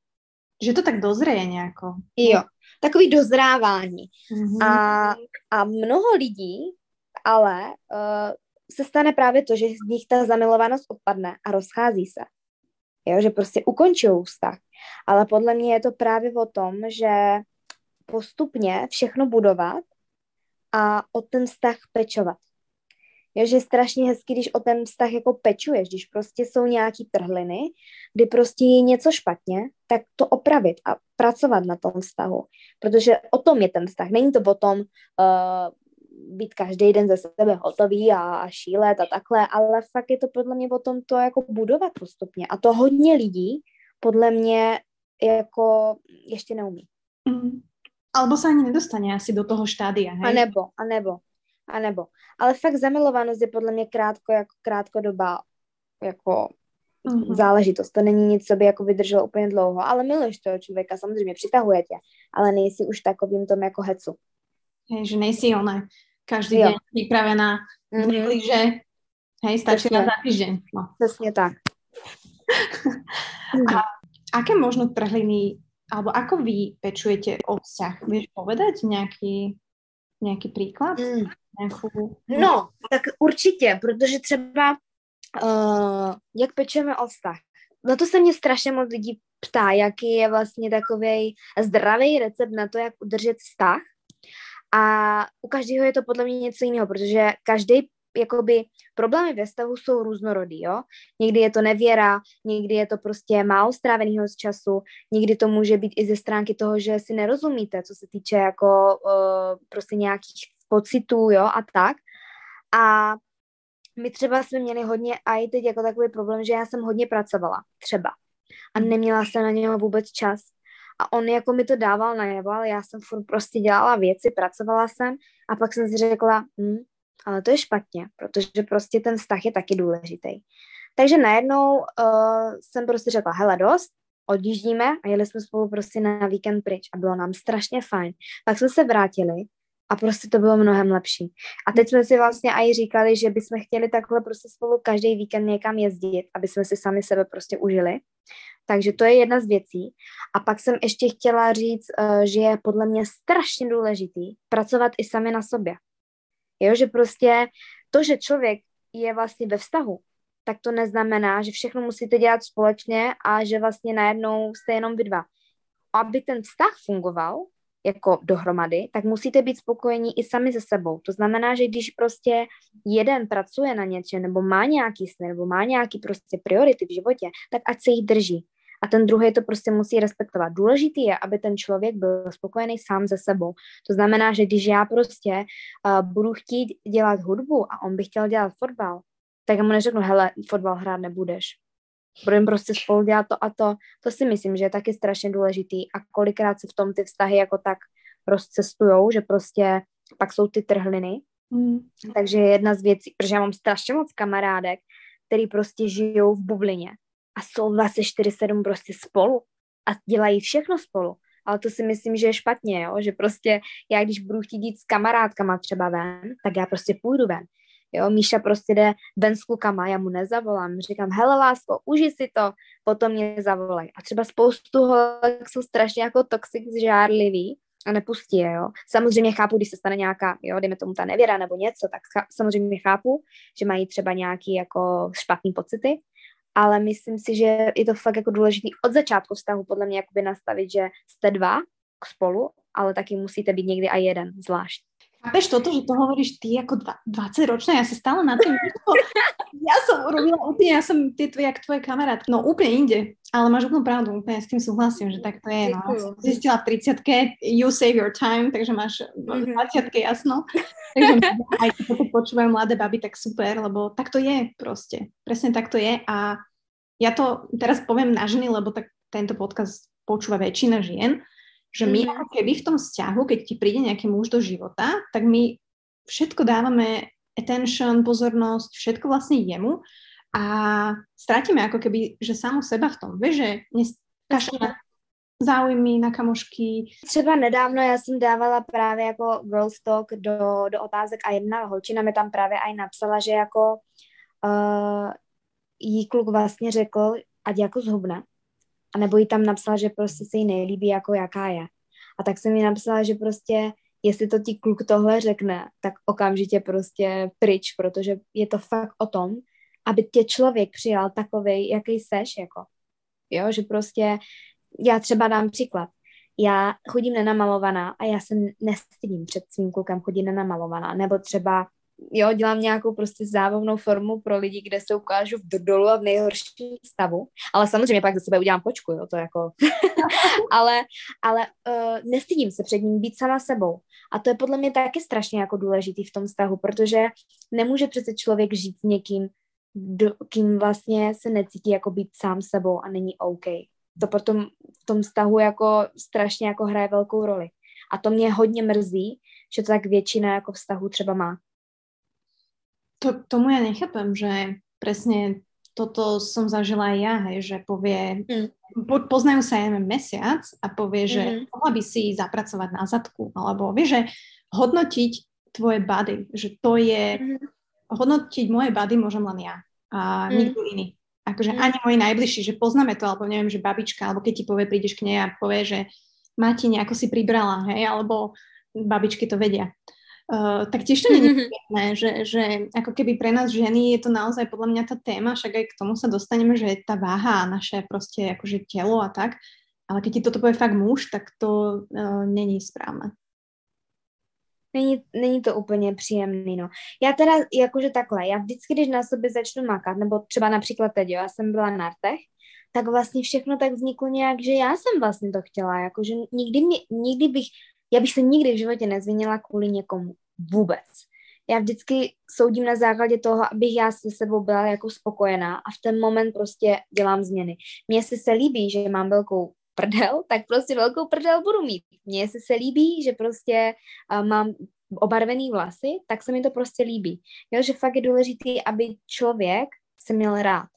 S1: Že to tak dozřeje nějako.
S2: Jo, takový dozrávání. Mm-hmm. A, a mnoho lidí ale uh, se stane právě to, že z nich ta zamilovanost odpadne a rozchází se. Jo, že prostě ukončují vztah. Ale podle mě je to právě o tom, že postupně všechno budovat a o ten vztah pečovat. Jo, že je strašně hezky, když o ten vztah jako pečuješ, když prostě jsou nějaký trhliny, kdy prostě je něco špatně, tak to opravit a pracovat na tom vztahu. Protože o tom je ten vztah. Není to o tom uh, být každý den ze sebe hotový a, a šílet a takhle, ale fakt je to podle mě o tom to jako budovat postupně. A to hodně lidí podle mě jako ještě neumí.
S1: Mm. Alebo se ani nedostane asi do toho štádia, hej?
S2: A nebo, a nebo, a nebo. Ale fakt zamilovanost je podle mě krátko, jako krátkodobá jako mm-hmm. záležitost. To není nic, co by jako vydrželo úplně dlouho, ale miluješ toho člověka, samozřejmě přitahuje tě, ale nejsi už takovým tom jako hecu.
S1: Hej, že nejsi ona každý jo. deň připravená mm-hmm. že hej, stačí na za týždeň. No.
S2: Přesně tak.
S1: A aké možno trhliny, alebo ako vy pečujete o vzťah? Vieš povedať nějaký, nějaký příklad? Mm.
S2: No, tak určitě, protože třeba uh, jak pečujeme o vztah. No to se mě strašně moc lidí ptá, jaký je vlastně takový zdravý recept na to, jak udržet vztah. A u každého je to podle mě něco jiného, protože každý jakoby problémy ve stavu jsou různorodý, jo. Někdy je to nevěra, někdy je to prostě málo stráveného z času, někdy to může být i ze stránky toho, že si nerozumíte, co se týče jako uh, prostě nějakých pocitů, jo, a tak. A my třeba jsme měli hodně, a i teď jako takový problém, že já jsem hodně pracovala, třeba. A neměla jsem na něho vůbec čas. A on jako mi to dával najevo, ale já jsem furt prostě dělala věci, pracovala jsem a pak jsem si řekla, hm, ale to je špatně, protože prostě ten vztah je taky důležitý. Takže najednou uh, jsem prostě řekla, hele dost, odjíždíme a jeli jsme spolu prostě na víkend pryč a bylo nám strašně fajn. Pak jsme se vrátili a prostě to bylo mnohem lepší. A teď jsme si vlastně i říkali, že bychom chtěli takhle prostě spolu každý víkend někam jezdit, aby jsme si sami sebe prostě užili. Takže to je jedna z věcí. A pak jsem ještě chtěla říct, eh, že je podle mě strašně důležitý pracovat i sami na sobě. Jo, že prostě to, že člověk je vlastně ve vztahu, tak to neznamená, že všechno musíte dělat společně a že vlastně najednou jste jenom vy dva. Aby ten vztah fungoval, jako dohromady, tak musíte být spokojení i sami se sebou. To znamená, že když prostě jeden pracuje na něčem, nebo má nějaký sny, nebo má nějaký prostě priority v životě, tak ať se jich drží. A ten druhý to prostě musí respektovat. Důležitý je, aby ten člověk byl spokojený sám se sebou. To znamená, že když já prostě uh, budu chtít dělat hudbu a on by chtěl dělat fotbal, tak mu neřeknu, hele, fotbal hrát nebudeš budeme prostě spolu dělat to a to. To si myslím, že je taky strašně důležitý a kolikrát se v tom ty vztahy jako tak rozcestujou, že prostě pak jsou ty trhliny. Mm. Takže jedna z věcí, protože já mám strašně moc kamarádek, který prostě žijou v bublině a jsou 24-7 prostě spolu a dělají všechno spolu. Ale to si myslím, že je špatně, jo? že prostě já, když budu chtít jít s kamarádkama třeba ven, tak já prostě půjdu ven. Jo, Míša prostě jde ven s klukama, já mu nezavolám, říkám, hele lásko, uži si to, potom mě zavolej. A třeba spoustu holek jsou strašně jako toxic, žárlivý a nepustí je, jo. Samozřejmě chápu, když se stane nějaká, jo, dejme tomu ta nevěra nebo něco, tak chá, samozřejmě chápu, že mají třeba nějaký jako špatný pocity, ale myslím si, že je to fakt jako důležitý od začátku vztahu podle mě jakoby nastavit, že jste dva spolu, ale taky musíte být někdy a jeden zvlášť.
S1: Chápeš toto, že to hovoríš ty ako 20 ročná, ja sa stále na tým ja som robila úplne, ja som ty tvoje, jak tvoje kamarát, no úplne inde, ale máš úplnú pravdu, úplne s tým súhlasím, že tak to je, no. Zistila v 30 you save your time, takže máš v 20 jasno. Takže aj keď toto počúvajú mladé baby, tak super, lebo tak to je proste. Presne tak to je a ja to teraz poviem na ženy, lebo tak tento podcast počúva väčšina žien, že my mm. ako keby v tom vzťahu, keď ti príde nejaký muž do života, tak my všetko dávame attention, pozornosť, všetko vlastne jemu a strátime ako keby, že samu seba v tom. Vieš, že nestačíme záujmy na kamošky?
S2: Třeba nedávno já jsem dávala právě jako Girls Talk do, do otázek a jedna holčina mi tam právě aj napsala, že jako uh, jí kluk vlastně řekl, ať jako zhubne. A nebo jí tam napsal, že prostě se jí nejlíbí, jako jaká je. A tak jsem jí napsala, že prostě jestli to ti kluk tohle řekne, tak okamžitě prostě pryč, protože je to fakt o tom, aby tě člověk přijal takový, jaký seš, jako. Jo, že prostě, já třeba dám příklad. Já chodím nenamalovaná a já se nestydím před svým klukem chodit nenamalovaná, nebo třeba jo, dělám nějakou prostě závovnou formu pro lidi, kde se ukážu v dolu a v nejhorším stavu, ale samozřejmě pak za sebe udělám počku, jo, to jako, ale, ale uh, nestydím se před ním být sama sebou a to je podle mě taky strašně jako důležitý v tom vztahu, protože nemůže přece člověk žít s někým, do, kým vlastně se necítí jako být sám sebou a není OK. To potom v tom vztahu jako strašně jako hraje velkou roli. A to mě hodně mrzí, že to tak většina jako vztahu třeba má
S1: to, tomu ja nechápem, že presne toto som zažila aj ja, hej, že povie, mm. po, poznajú sa, ja neviem, mesiac a povie, že mm. mohla by si zapracovať na zadku, alebo vie, že hodnotiť tvoje body, že to je, mm. hodnotiť moje body môžem len ja a mm. nikto iný. Akože mm. ani moji najbližší, že poznáme to, alebo neviem, že babička, alebo keď ti povie, prídeš k nej a povie, že Mati nejako si pribrala, hej, alebo babičky to vedia. Uh, tak tiež to je pekné, že, že ako keby pre nás ženy je to naozaj podľa mňa tá téma, však aj k tomu sa dostaneme, že tá váha naše proste akože telo a tak, ale keď ti toto povie fakt muž, tak to uh, není správné.
S2: Není, není to úplně příjemný, no. Já teda, jakože takhle, já vždycky, když na sobě začnu makat, nebo třeba například teď, jo, já jsem byla na artech, tak vlastně všechno tak vzniklo nějak, že já jsem vlastně to chtěla, jakože nikdy, mě, nikdy bych já bych se nikdy v životě nezvinila kvůli někomu. Vůbec. Já vždycky soudím na základě toho, abych já se sebou byla jako spokojená a v ten moment prostě dělám změny. Mně jestli se líbí, že mám velkou prdel, tak prostě velkou prdel budu mít. Mně jestli se líbí, že prostě uh, mám obarvený vlasy, tak se mi to prostě líbí. Jo, že fakt je důležité, aby člověk se měl rád.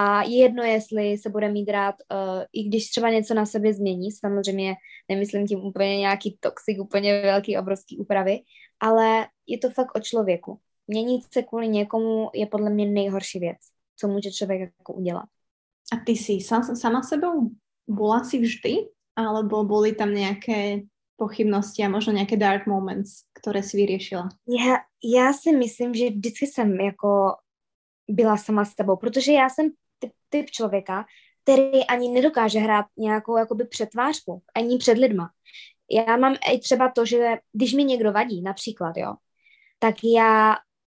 S2: A je jedno, jestli se bude mít rád, uh, i když třeba něco na sebe změní, samozřejmě nemyslím tím úplně nějaký toxik, úplně velký, obrovský úpravy, ale je to fakt o člověku. Měnit se kvůli někomu je podle mě nejhorší věc, co může člověk jako udělat.
S1: A ty jsi sama sebou byla si vždy? Alebo byly tam nějaké pochybnosti a možno nějaké dark moments, které si vyřešila?
S2: Já, já si myslím, že vždycky jsem jako byla sama s tebou, protože já jsem typ, člověka, který ani nedokáže hrát nějakou jakoby přetvářku, ani před lidma. Já mám i třeba to, že když mi někdo vadí, například, jo, tak já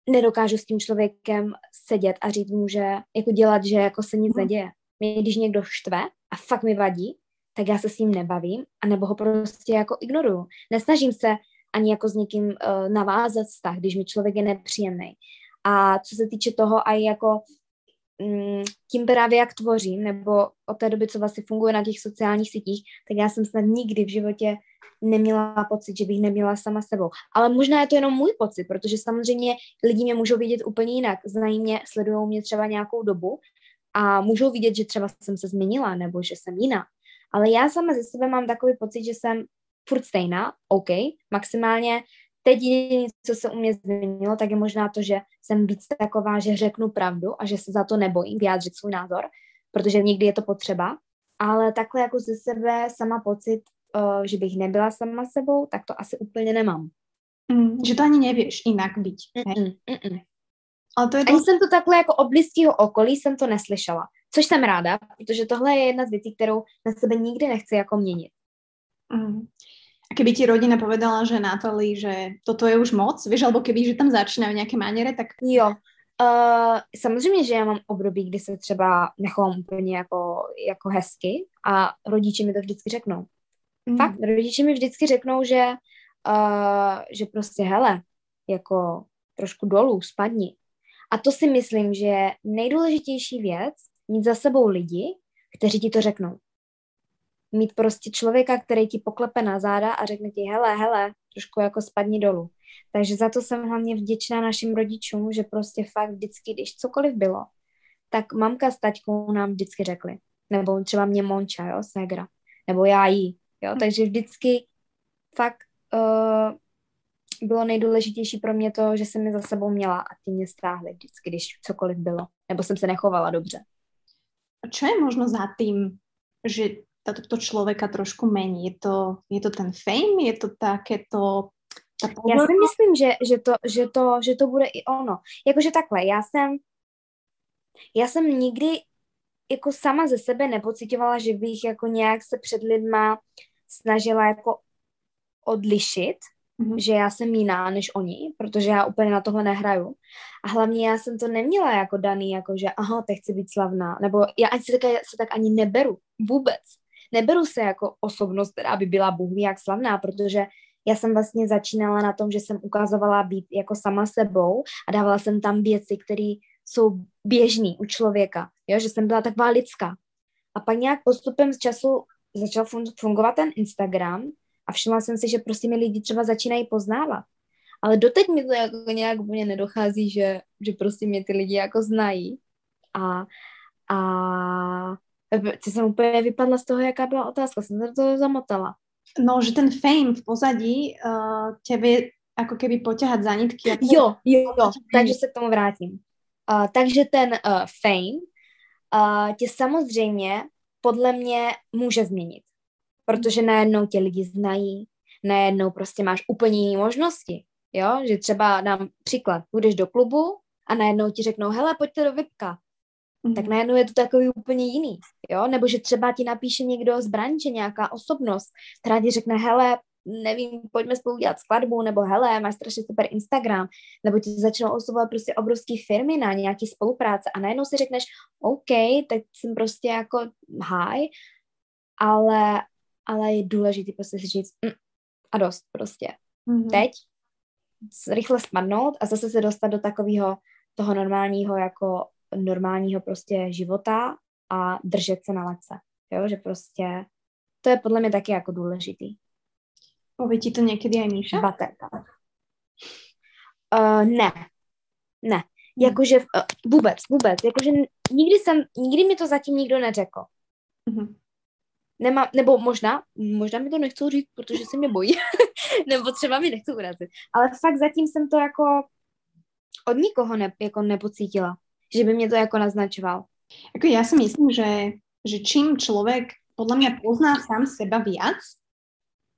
S2: nedokážu s tím člověkem sedět a říct mu, že jako dělat, že jako se nic mhm. neděje. Mě, když někdo štve a fakt mi vadí, tak já se s ním nebavím, a nebo ho prostě jako ignoruju. Nesnažím se ani jako s někým uh, navázat vztah, když mi člověk je nepříjemný. A co se týče toho, a jako tím právě jak tvořím, nebo od té doby, co vlastně funguje na těch sociálních sítích, tak já jsem snad nikdy v životě neměla pocit, že bych neměla sama sebou. Ale možná je to jenom můj pocit, protože samozřejmě lidi mě můžou vidět úplně jinak. Znají mě, sledují mě třeba nějakou dobu a můžou vidět, že třeba jsem se změnila nebo že jsem jiná. Ale já sama ze sebe mám takový pocit, že jsem furt stejná, OK, maximálně Teď jediné, co se u mě změnilo, tak je možná to, že jsem víc taková, že řeknu pravdu a že se za to nebojím vyjádřit svůj názor, protože někdy je to potřeba, ale takhle jako ze sebe sama pocit, uh, že bych nebyla sama sebou, tak to asi úplně nemám.
S1: Mm, že to ani nevíš jinak být. Mm-mm, mm-mm.
S2: Ale to je to... Ani jsem to takhle jako od blízkého okolí jsem to neslyšela. Což jsem ráda, protože tohle je jedna z věcí, kterou na sebe nikdy nechci jako měnit.
S1: Mm. Keby ti rodina povedala, že Natali, že toto je už moc, víš, alebo keby, že tam začínají nějaké maněry, tak...
S2: Jo, Uh, samozřejmě, že já mám období, kdy se třeba nechovám úplně jako, jako hezky a rodiče mi to vždycky řeknou. Mm. Fakt, rodiče mi vždycky řeknou, že, uh, že prostě hele, jako trošku dolů, spadni. A to si myslím, že je nejdůležitější věc mít za sebou lidi, kteří ti to řeknou mít prostě člověka, který ti poklepe na záda a řekne ti, hele, hele, trošku jako spadni dolů. Takže za to jsem hlavně vděčná našim rodičům, že prostě fakt vždycky, když cokoliv bylo, tak mamka s taťkou nám vždycky řekli. Nebo třeba mě Monča, jo, ségra. nebo já jí, jo, takže vždycky fakt uh, bylo nejdůležitější pro mě to, že jsem mi za sebou měla a ty mě stáhly vždycky, když cokoliv bylo, nebo jsem se nechovala dobře.
S1: A čo je možno za tým, že to člověka trošku mení? Je to, je to ten fame? Je to také to
S2: já si myslím, že, že, to, že, to, že to bude i ono. Jakože takhle, já jsem já jsem nikdy jako sama ze sebe nepocitovala, že bych jako nějak se před lidma snažila jako odlišit, mm-hmm. že já jsem jiná než oni, protože já úplně na tohle nehraju. A hlavně já jsem to neměla jako daný, jako že aha, teď chci být slavná. Nebo já ani se tak, se tak ani neberu vůbec. Neberu se jako osobnost, která by byla Bůh jak slavná, protože já jsem vlastně začínala na tom, že jsem ukazovala být jako sama sebou a dávala jsem tam věci, které jsou běžný u člověka, jo? že jsem byla taková lidská. A pak nějak postupem z času začal fungovat ten Instagram a všimla jsem si, že prostě mi lidi třeba začínají poznávat. Ale doteď mi to jako nějak úplně nedochází, že, že prostě mě ty lidi jako znají. A, a ty jsem úplně vypadla z toho, jaká byla otázka, jsem se to zamotala.
S1: No, že ten fame v pozadí uh, tě vie jako keby poťahať za nitky.
S2: Jako... Jo, jo, jo, takže se k tomu vrátím. Uh, takže ten uh, fame uh, tě samozřejmě podle mě může změnit, protože najednou tě lidi znají, najednou prostě máš úplně jiné možnosti, jo, že třeba dám příklad, půjdeš do klubu a najednou ti řeknou, hele, pojďte do VIPka, mm-hmm. tak najednou je to takový úplně jiný, jo, nebo že třeba ti napíše někdo z branže, nějaká osobnost, která ti řekne, hele, nevím, pojďme spolu dělat skladbu, nebo hele, máš strašně super Instagram, nebo ti začnou oslovovat prostě obrovské firmy na nějaký spolupráce a najednou si řekneš, OK, tak jsem prostě jako hi, ale, ale je důležité prostě si říct mm, a dost prostě. Mm-hmm. Teď rychle spadnout a zase se dostat do takového toho normálního jako normálního prostě života a držet se na lece. Jo, že prostě to je podle mě taky jako důležitý.
S1: Ti to někdy aj Míša?
S2: Baterka. Uh, ne. Ne. Jakože uh, vůbec, vůbec. Jakože nikdy jsem, nikdy mi to zatím nikdo neřekl. Hmm. Nemá, nebo možná, možná mi to nechcou říct, protože se mě bojí. nebo třeba mi nechcou urazit. Ale fakt zatím jsem to jako od nikoho ne, jako nepocítila, že by mě to jako naznačoval.
S1: Jako já si myslím, že, že čím člověk podle mě pozná sám seba viac,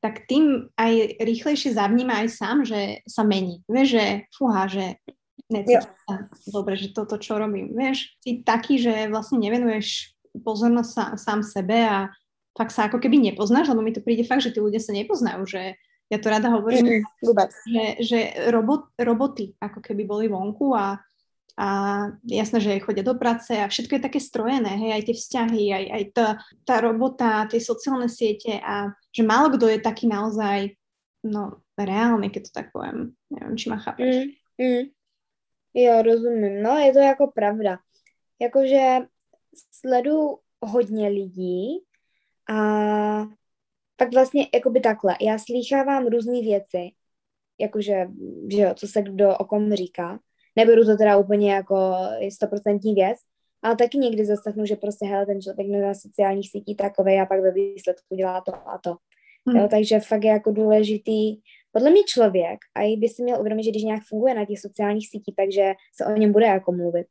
S1: tak tým aj rýchlejšie zavníma aj sám, že sa mení. Vieš, že fúha, že necítim sa dobre, že toto, čo robím. Vieš, si taký, že vlastne nevenuješ pozornosť sa, sám sebe a fakt sa ako keby nepoznáš, lebo mi to príde fakt, že tí ľudia sa nepoznajú, že ja to rada hovorím, mm, že, že robot, roboty ako keby boli vonku a a jasné, že chodia do práce a všetko je také strojené, hej, aj tie vzťahy, aj, aj tá, tá robota, tie sociálne siete a že málo kdo je taký naozaj no, reálny, keď to tak poviem. Nevím, či ma chápeš. Mm, mm.
S2: Jo, rozumím. No, je to jako pravda. Jakože sledu hodně lidí a tak vlastně jakoby takhle. Já slýchávám různé věci, jakože, že jo, co se kdo o kom říká Neberu to teda úplně jako stoprocentní věc, ale taky někdy zaslechnu, že prostě hele, ten člověk na sociálních sítí takovej a pak ve výsledku dělá to a to. Hmm. Jo, takže fakt je jako důležitý, podle mě člověk, a i by si měl uvědomit, že když nějak funguje na těch sociálních sítích, takže se o něm bude jako mluvit.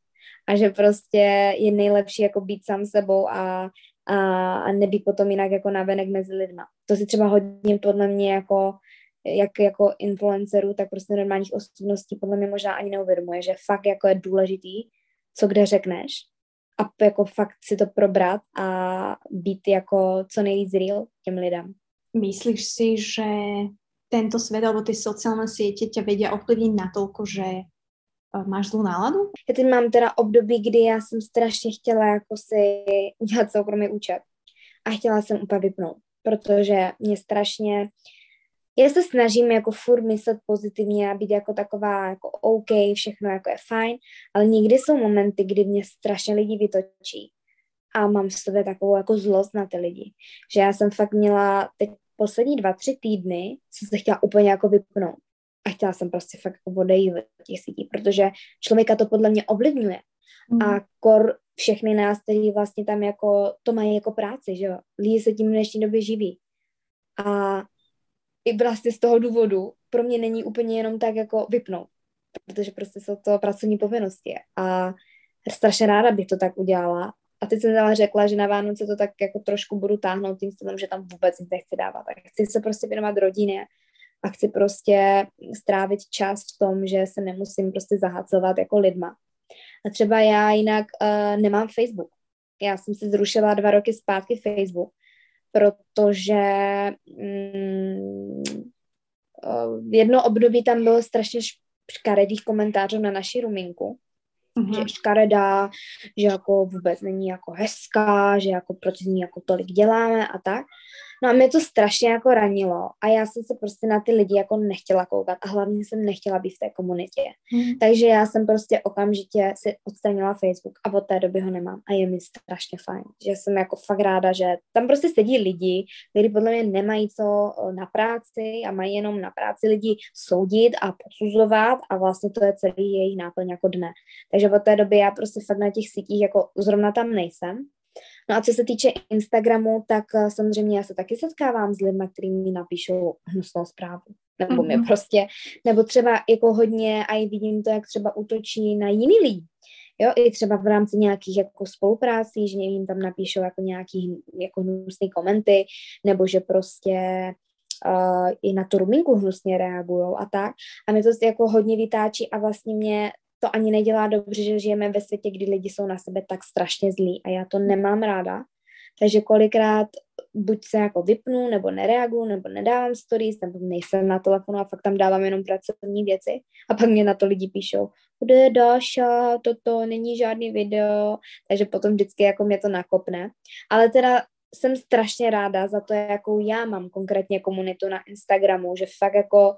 S2: A že prostě je nejlepší jako být sám sebou a, a, a nebýt potom jinak jako navenek mezi lidma. To si třeba hodně podle mě jako jak jako influencerů, tak prostě normálních osobností podle mě možná ani neuvědomuje, že fakt jako je důležitý, co kde řekneš a jako fakt si to probrat a být jako co nejvíc real těm lidem.
S1: Myslíš si, že tento svět alebo ty sociální sítě tě vědí ovlivnit natoľko, že eh, máš zlou náladu?
S2: Já teď mám teda období, kdy já jsem strašně chtěla jako si udělat soukromý účet a chtěla jsem úplně vypnout, protože mě strašně já se snažím jako furt myslet pozitivně a být jako taková jako OK, všechno jako je fajn, ale někdy jsou momenty, kdy mě strašně lidi vytočí a mám v sobě takovou jako zlost na ty lidi, že já jsem fakt měla teď poslední dva, tři týdny, jsem se chtěla úplně jako vypnout. a chtěla jsem prostě fakt jako odejít od těch sítí, protože člověka to podle mě ovlivňuje. Mm. A kor všechny nás, kteří vlastně tam jako, to mají jako práci, že jo. Lidi se tím v dnešní době živí. A i vlastně z toho důvodu pro mě není úplně jenom tak jako vypnout, protože prostě jsou to pracovní povinnosti a strašně ráda bych to tak udělala. A teď jsem ale řekla, že na Vánoce to tak jako trošku budu táhnout tím stylem, že tam vůbec nic nechci dávat. Tak chci se prostě věnovat rodině a chci prostě strávit čas v tom, že se nemusím prostě zahacovat jako lidma. A třeba já jinak uh, nemám Facebook. Já jsem si zrušila dva roky zpátky Facebook, protože mm, uh, jedno období tam bylo strašně škaredých komentářů na naši ruminku mm-hmm. že je škaredá, že jako vůbec není jako hezká, že jako proč z ní jako tolik děláme a tak. No a mě to strašně jako ranilo a já jsem se prostě na ty lidi jako nechtěla koukat a hlavně jsem nechtěla být v té komunitě. Mm. Takže já jsem prostě okamžitě si odstranila Facebook a od té doby ho nemám a je mi strašně fajn, že jsem jako fakt ráda, že tam prostě sedí lidi, kteří podle mě nemají co eh, na práci a mají jenom na práci lidi soudit a posuzovat a vlastně to je celý její náplň jako dne. Takže od té doby já prostě fakt na těch sítích jako zrovna tam nejsem No a co se týče Instagramu, tak eh, samozřejmě já se taky setkávám s lidmi, kteří mi napíšou hnusnou zprávu. Nebo mm-hmm. mě mhm. prostě, nebo třeba jako hodně, a i vidím to, jak třeba útočí na jiný lidi. Jo, i třeba v rámci nějakých jako spoluprácí, že jim tam napíšou jako nějaký jako hnusný komenty, nebo že prostě uh, i na tu ruminku hnusně reagují a tak. A mě to jako hodně vytáčí a vlastně mě to ani nedělá dobře, že žijeme ve světě, kdy lidi jsou na sebe tak strašně zlí a já to nemám ráda. Takže kolikrát buď se jako vypnu, nebo nereaguju, nebo nedávám stories, nebo nejsem na telefonu a fakt tam dávám jenom pracovní věci. A pak mě na to lidi píšou, kde je Dáša, toto není žádný video, takže potom vždycky jako mě to nakopne. Ale teda jsem strašně ráda za to, jakou já mám konkrétně komunitu na Instagramu, že fakt jako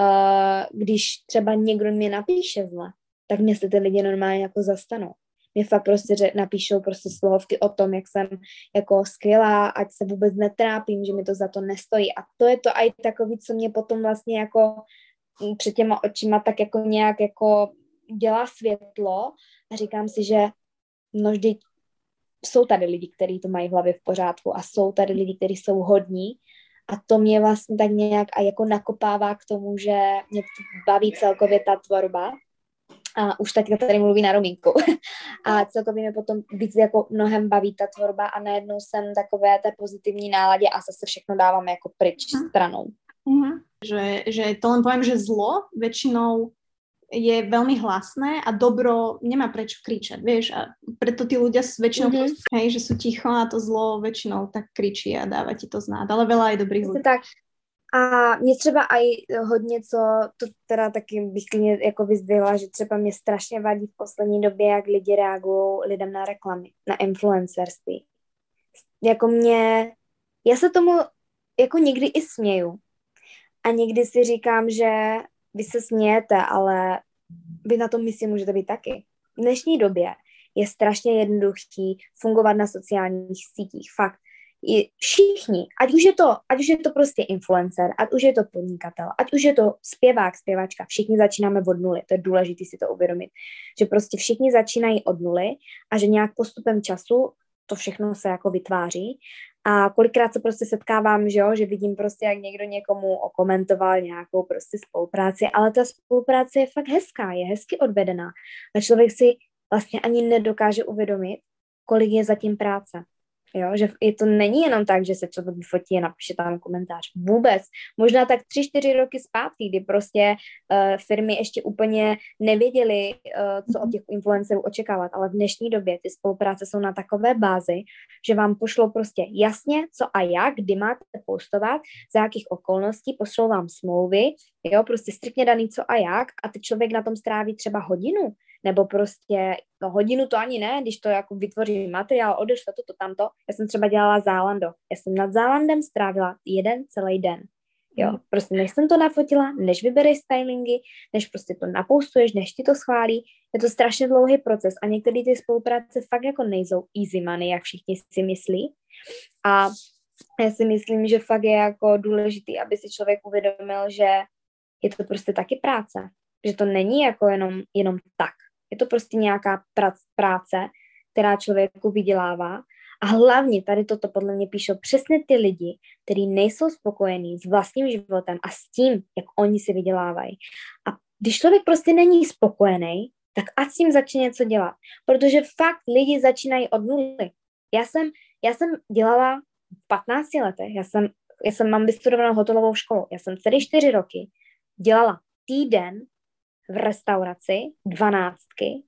S2: uh, když třeba někdo mě napíše zle, tak mě se ty lidi normálně jako zastanou. Mě fakt prostě že napíšou prostě slohovky o tom, jak jsem jako skvělá, ať se vůbec netrápím, že mi to za to nestojí. A to je to i takový, co mě potom vlastně jako před těma očima tak jako nějak jako dělá světlo a říkám si, že no vždyť jsou tady lidi, kteří to mají v hlavě v pořádku a jsou tady lidi, kteří jsou hodní a to mě vlastně tak nějak a jako nakopává k tomu, že mě baví celkově ta tvorba a už teďka tady mluví na romínku. a celkově mě potom víc jako mnohem baví ta tvorba a najednou jsem takové té pozitivní náladě a zase všechno dávám jako pryč uh-huh. stranou.
S1: Uh-huh. Že, že to len poviem, že zlo väčšinou je veľmi hlasné a dobro nemá prečo kričať, vieš, a preto tí ľudia väčšinou, mm-hmm. hej, že sú ticho a to zlo väčšinou tak kričí a dáva ti to znát, ale veľa aj dobrých ľudí.
S2: Tak, a mě třeba i hodně, co to teda taky bych mě jako vyzdvihla, že třeba mě strašně vadí v poslední době, jak lidi reagují lidem na reklamy, na influencerství. Jako mě, já se tomu jako někdy i směju. A někdy si říkám, že vy se smějete, ale vy na tom myslím můžete být taky. V dnešní době je strašně jednoduchý fungovat na sociálních sítích. Fakt všichni, ať už, je to, ať už je to prostě influencer, ať už je to podnikatel, ať už je to zpěvák, zpěvačka, všichni začínáme od nuly, to je důležité si to uvědomit, že prostě všichni začínají od nuly a že nějak postupem času to všechno se jako vytváří. A kolikrát se prostě setkávám, že, jo, že vidím prostě, jak někdo někomu okomentoval nějakou prostě spolupráci, ale ta spolupráce je fakt hezká, je hezky odvedená. A člověk si vlastně ani nedokáže uvědomit, kolik je zatím práce. Jo, že je to není jenom tak, že se člověk vyfotí a napíše tam komentář. Vůbec. Možná tak tři, čtyři roky zpátky, kdy prostě uh, firmy ještě úplně nevěděly, uh, co od mhm. těch influencerů očekávat, ale v dnešní době ty spolupráce jsou na takové bázi, že vám pošlou prostě jasně, co a jak, kdy máte postovat, za jakých okolností, pošlou vám smlouvy, jo, prostě striktně daný co a jak a ty člověk na tom stráví třeba hodinu, nebo prostě no, hodinu to ani ne, když to jako vytvoří materiál, odešle to, to tamto. Já jsem třeba dělala Zálando. Já jsem nad Zálandem strávila jeden celý den. Jo, hmm. prostě než jsem to nafotila, než vybereš stylingy, než prostě to napoustuješ, než ti to schválí, je to strašně dlouhý proces a některé ty spolupráce fakt jako nejsou easy money, jak všichni si myslí. A já si myslím, že fakt je jako důležitý, aby si člověk uvědomil, že je to prostě taky práce. Že to není jako jenom, jenom tak. Je to prostě nějaká práce, která člověku vydělává. A hlavně tady toto podle mě píšou přesně ty lidi, kteří nejsou spokojení s vlastním životem a s tím, jak oni si vydělávají. A když člověk prostě není spokojený, tak ať s tím začne něco dělat. Protože fakt lidi začínají od nuly. Já jsem, já jsem dělala v 15 letech, já jsem, já jsem mám vystudovanou hotelovou školu, já jsem celý čtyři roky dělala týden v restauraci, dvanáctky.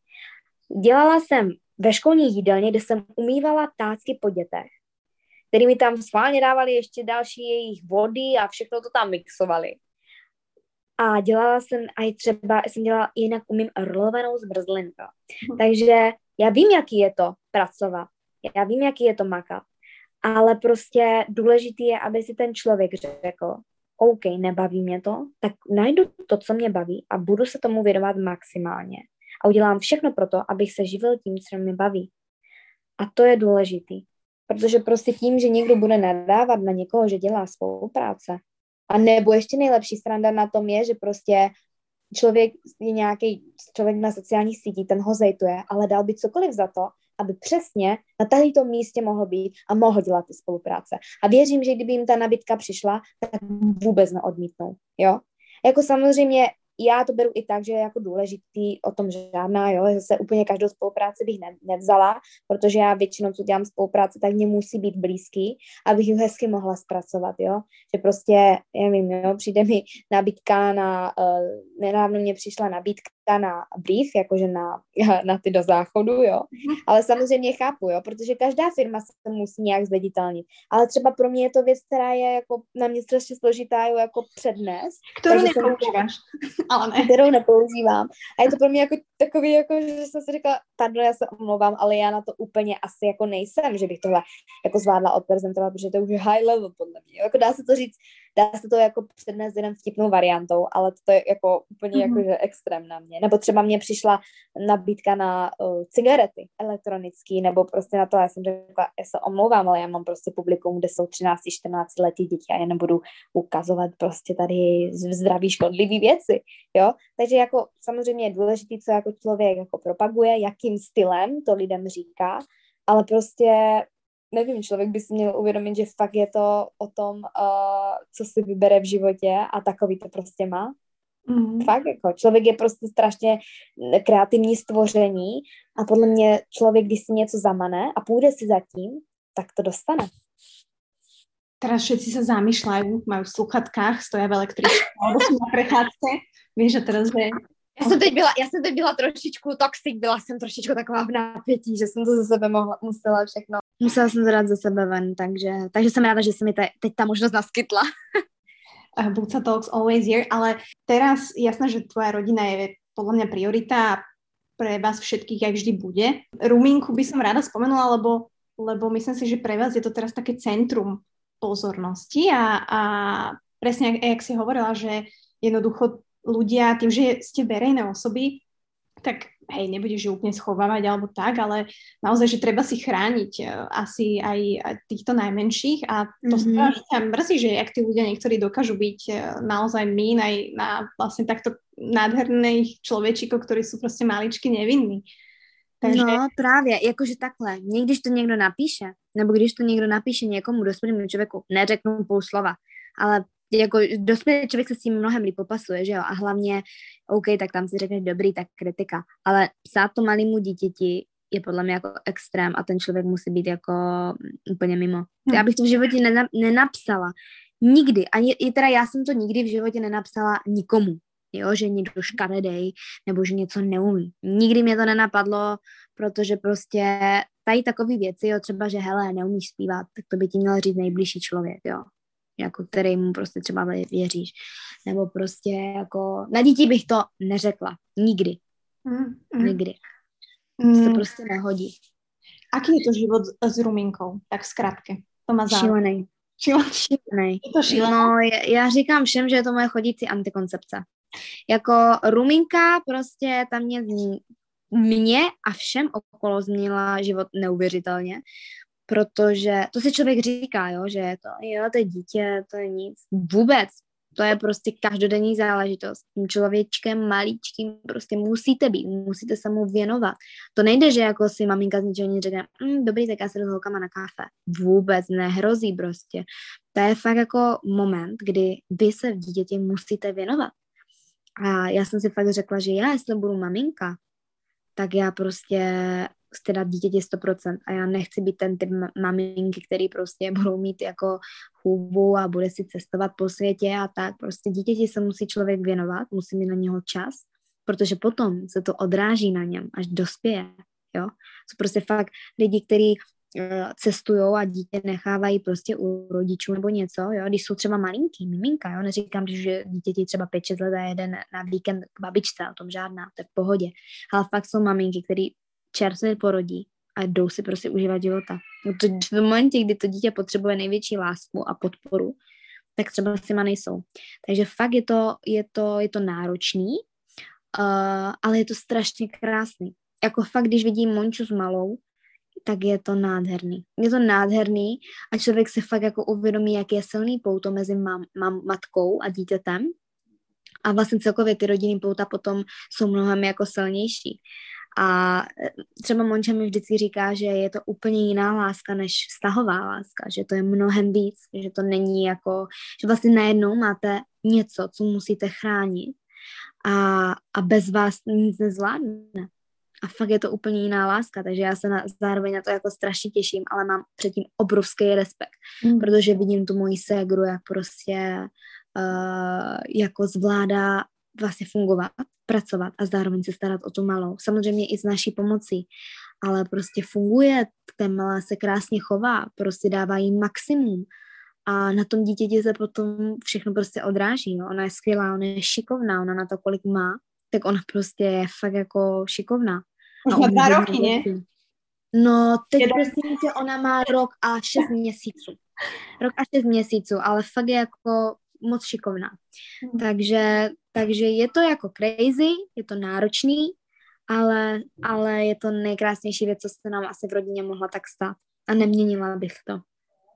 S2: Dělala jsem ve školní jídelně, kde jsem umývala tácky po dětech, který mi tam schválně dávali ještě další jejich vody a všechno to tam mixovali. A dělala jsem i třeba, jsem dělala, jinak umím rolovanou zmrzlinku. Hmm. Takže já vím, jaký je to pracovat. Já vím, jaký je to makat. Ale prostě důležitý je, aby si ten člověk řekl, OK, nebaví mě to, tak najdu to, co mě baví a budu se tomu věnovat maximálně. A udělám všechno pro to, abych se živil tím, co mě baví. A to je důležitý. Protože prostě tím, že někdo bude nadávat na někoho, že dělá svou práce, a nebo ještě nejlepší strana na tom je, že prostě člověk je nějaký člověk na sociálních sítích, ten ho zejtuje, ale dal by cokoliv za to, aby přesně na tady místě mohl být a mohl dělat ty spolupráce. A věřím, že kdyby jim ta nabídka přišla, tak vůbec neodmítnou, jo. Jako samozřejmě já to beru i tak, že je jako důležitý o tom žádná, jo, zase úplně každou spolupráci bych ne, nevzala, protože já většinou, co dělám spolupráci, tak mě musí být blízký, abych ji hezky mohla zpracovat, jo, že prostě, já nevím, jo, přijde mi nabídka na, uh, nedávno mě přišla nabídka na brief, jakože na, na ty do záchodu, jo. Mhm. Ale samozřejmě chápu, jo, protože každá firma se musí nějak zveditelnit. Ale třeba pro mě je to věc, která je jako na mě strašně složitá, jo, jako přednes.
S1: Kterou nepoužíváš, ale ne.
S2: Kterou nepoužívám. A je to pro mě jako takový, jako, že jsem si řekla, pardon, já se omlouvám, ale já na to úplně asi jako nejsem, že bych tohle jako zvládla odprezentovat, protože to už je high level podle mě. Jako dá se to říct dá se to jako přednést jenom vtipnou variantou, ale to je jako úplně mm-hmm. jakože extrém na mě. Nebo třeba mě přišla nabídka na uh, cigarety elektronický, nebo prostě na to, já jsem řekla, já se omlouvám, ale já mám prostě publikum, kde jsou 13-14 letý děti a já nebudu ukazovat prostě tady zdraví škodlivý věci, jo. Takže jako samozřejmě je důležité, co jako člověk jako propaguje, jakým stylem to lidem říká, ale prostě nevím, člověk by si měl uvědomit, že fakt je to o tom, uh, co si vybere v životě a takový to prostě má. Mm. Fakt, jako člověk je prostě strašně kreativní stvoření a podle mě člověk, když si něco zamane a půjde si za tím, tak to dostane.
S1: Teraz všetci sa zamýšľajú, majú v sluchatkách, stoja v električke, alebo sú na prechádzke. Víš, že teraz, že
S2: já jsem teď byla, já jsem teď byla trošičku toxic, byla jsem trošičku taková v napětí, že jsem to ze sebe mohla, musela všechno. Musela jsem dát ze sebe ven, takže, takže jsem ráda, že se mi te, teď ta možnost naskytla.
S1: Buca Talks always here, ale teraz jasné, že tvoja rodina je podľa mňa priorita a pre vás všetkých aj vždy bude. Ruminku by som rada spomenula, lebo, lebo myslím si, že pre vás je to teraz také centrum pozornosti a, a presne, jak, jak si hovorila, že jednoducho ľudia, tým, že ste verejné osoby, tak hej, nebudeš ju úplne schovávať alebo tak, ale naozaj, že treba si chrániť uh, asi aj týchto najmenších a to mm-hmm. sa mrzí, že jak tí ľudia niektorí dokážu byť uh, naozaj mín aj na vlastne takto nádherných človečikov, ktorí sú prostě maličky nevinní.
S2: Takže... No právě, jakože takhle, mě když to někdo napíše, nebo když to někdo napíše někomu dospělému člověku, neřeknu půl slova, ale jako dospělý člověk se s tím mnohem líp popasuje, že jo, a hlavně, OK, tak tam si řekne dobrý, tak kritika, ale psát to malému dítěti je podle mě jako extrém a ten člověk musí být jako úplně mimo. Já bych to v životě nena, nenapsala. Nikdy. Ani i teda já jsem to nikdy v životě nenapsala nikomu. Jo, že někdo škaredej, nebo že něco neumí. Nikdy mě to nenapadlo, protože prostě tady takové věci, jo, třeba, že hele, neumíš zpívat, tak to by ti měl říct nejbližší člověk, jo jako který mu prostě třeba věříš. Nebo prostě jako, na děti bych to neřekla. Nikdy. Mm, mm. Nikdy. Mm. To se prostě nehodí.
S1: Aký je to život s ruminkou? Tak zkrátke. To má záleží.
S2: Šílený. Šílený.
S1: Je to šílený?
S2: No, já říkám všem, že je to moje chodící antikoncepce. Jako ruminka prostě tam mě mě a všem okolo změnila život neuvěřitelně, protože to si člověk říká, jo, že je to, jo, to je dítě, to je nic. Vůbec. To je prostě každodenní záležitost. Tím člověčkem malíčkým prostě musíte být, musíte se mu věnovat. To nejde, že jako si maminka z ničeho nic řekne, mm, dobrý, tak já se s holkama na kafe. Vůbec nehrozí prostě. To je fakt jako moment, kdy vy se v dítěti musíte věnovat. A já jsem si fakt řekla, že já, jestli budu maminka, tak já prostě chci dát dítěti 100% a já nechci být ten typ maminky, který prostě budou mít jako chůvu a bude si cestovat po světě a tak. Prostě dítěti se musí člověk věnovat, musí mít na něho čas, protože potom se to odráží na něm, až dospěje. Jo? Jsou prostě fakt lidi, kteří eh, cestují a dítě nechávají prostě u rodičů nebo něco, jo, když jsou třeba malinký, miminka, jo, neříkám, že dítěti třeba 5-6 let a jeden na víkend k babičce, o tom žádná, to je v pohodě, ale fakt jsou maminky, který čerstvě porodí a jdou si prostě užívat života. No to, v momentě, kdy to dítě potřebuje největší lásku a podporu, tak třeba s těma nejsou. Takže fakt je to, je to, je to náročný, uh, ale je to strašně krásný. Jako fakt, když vidím Monču s malou, tak je to nádherný. Je to nádherný a člověk se fakt jako uvědomí, jak je silný pouto mezi mam, mam, matkou a dítětem. A vlastně celkově ty rodinný pouta potom jsou mnohem jako silnější. A e, třeba Monča mi vždycky říká, že je to úplně jiná láska než vztahová láska, že to je mnohem víc, že to není jako, že vlastně najednou máte něco, co musíte chránit a, a bez vás nic nezvládne. A fakt je to úplně jiná láska, takže já se na, zároveň na to jako strašně těším, ale mám předtím obrovský respekt, mm. protože vidím tu moji ségru, jak prostě uh, jako zvládá vlastně fungovat, pracovat a zároveň se starat o tu malou. Samozřejmě i s naší pomocí, ale prostě funguje, ten malá se krásně chová, prostě dává jí maximum a na tom dítěti se potom všechno prostě odráží. No. Ona je skvělá, ona je šikovná, ona na to, kolik má, tak ona prostě je fakt jako šikovná.
S1: Už má dva roky, ne?
S2: No, teď prostě, že ona má rok a šest měsíců. Rok a šest měsíců, ale fakt je jako moc šikovná. Hmm. Takže, takže je to jako crazy, je to náročný, ale, ale je to nejkrásnější věc, co se nám asi v rodině mohla tak stát. A neměnila bych to.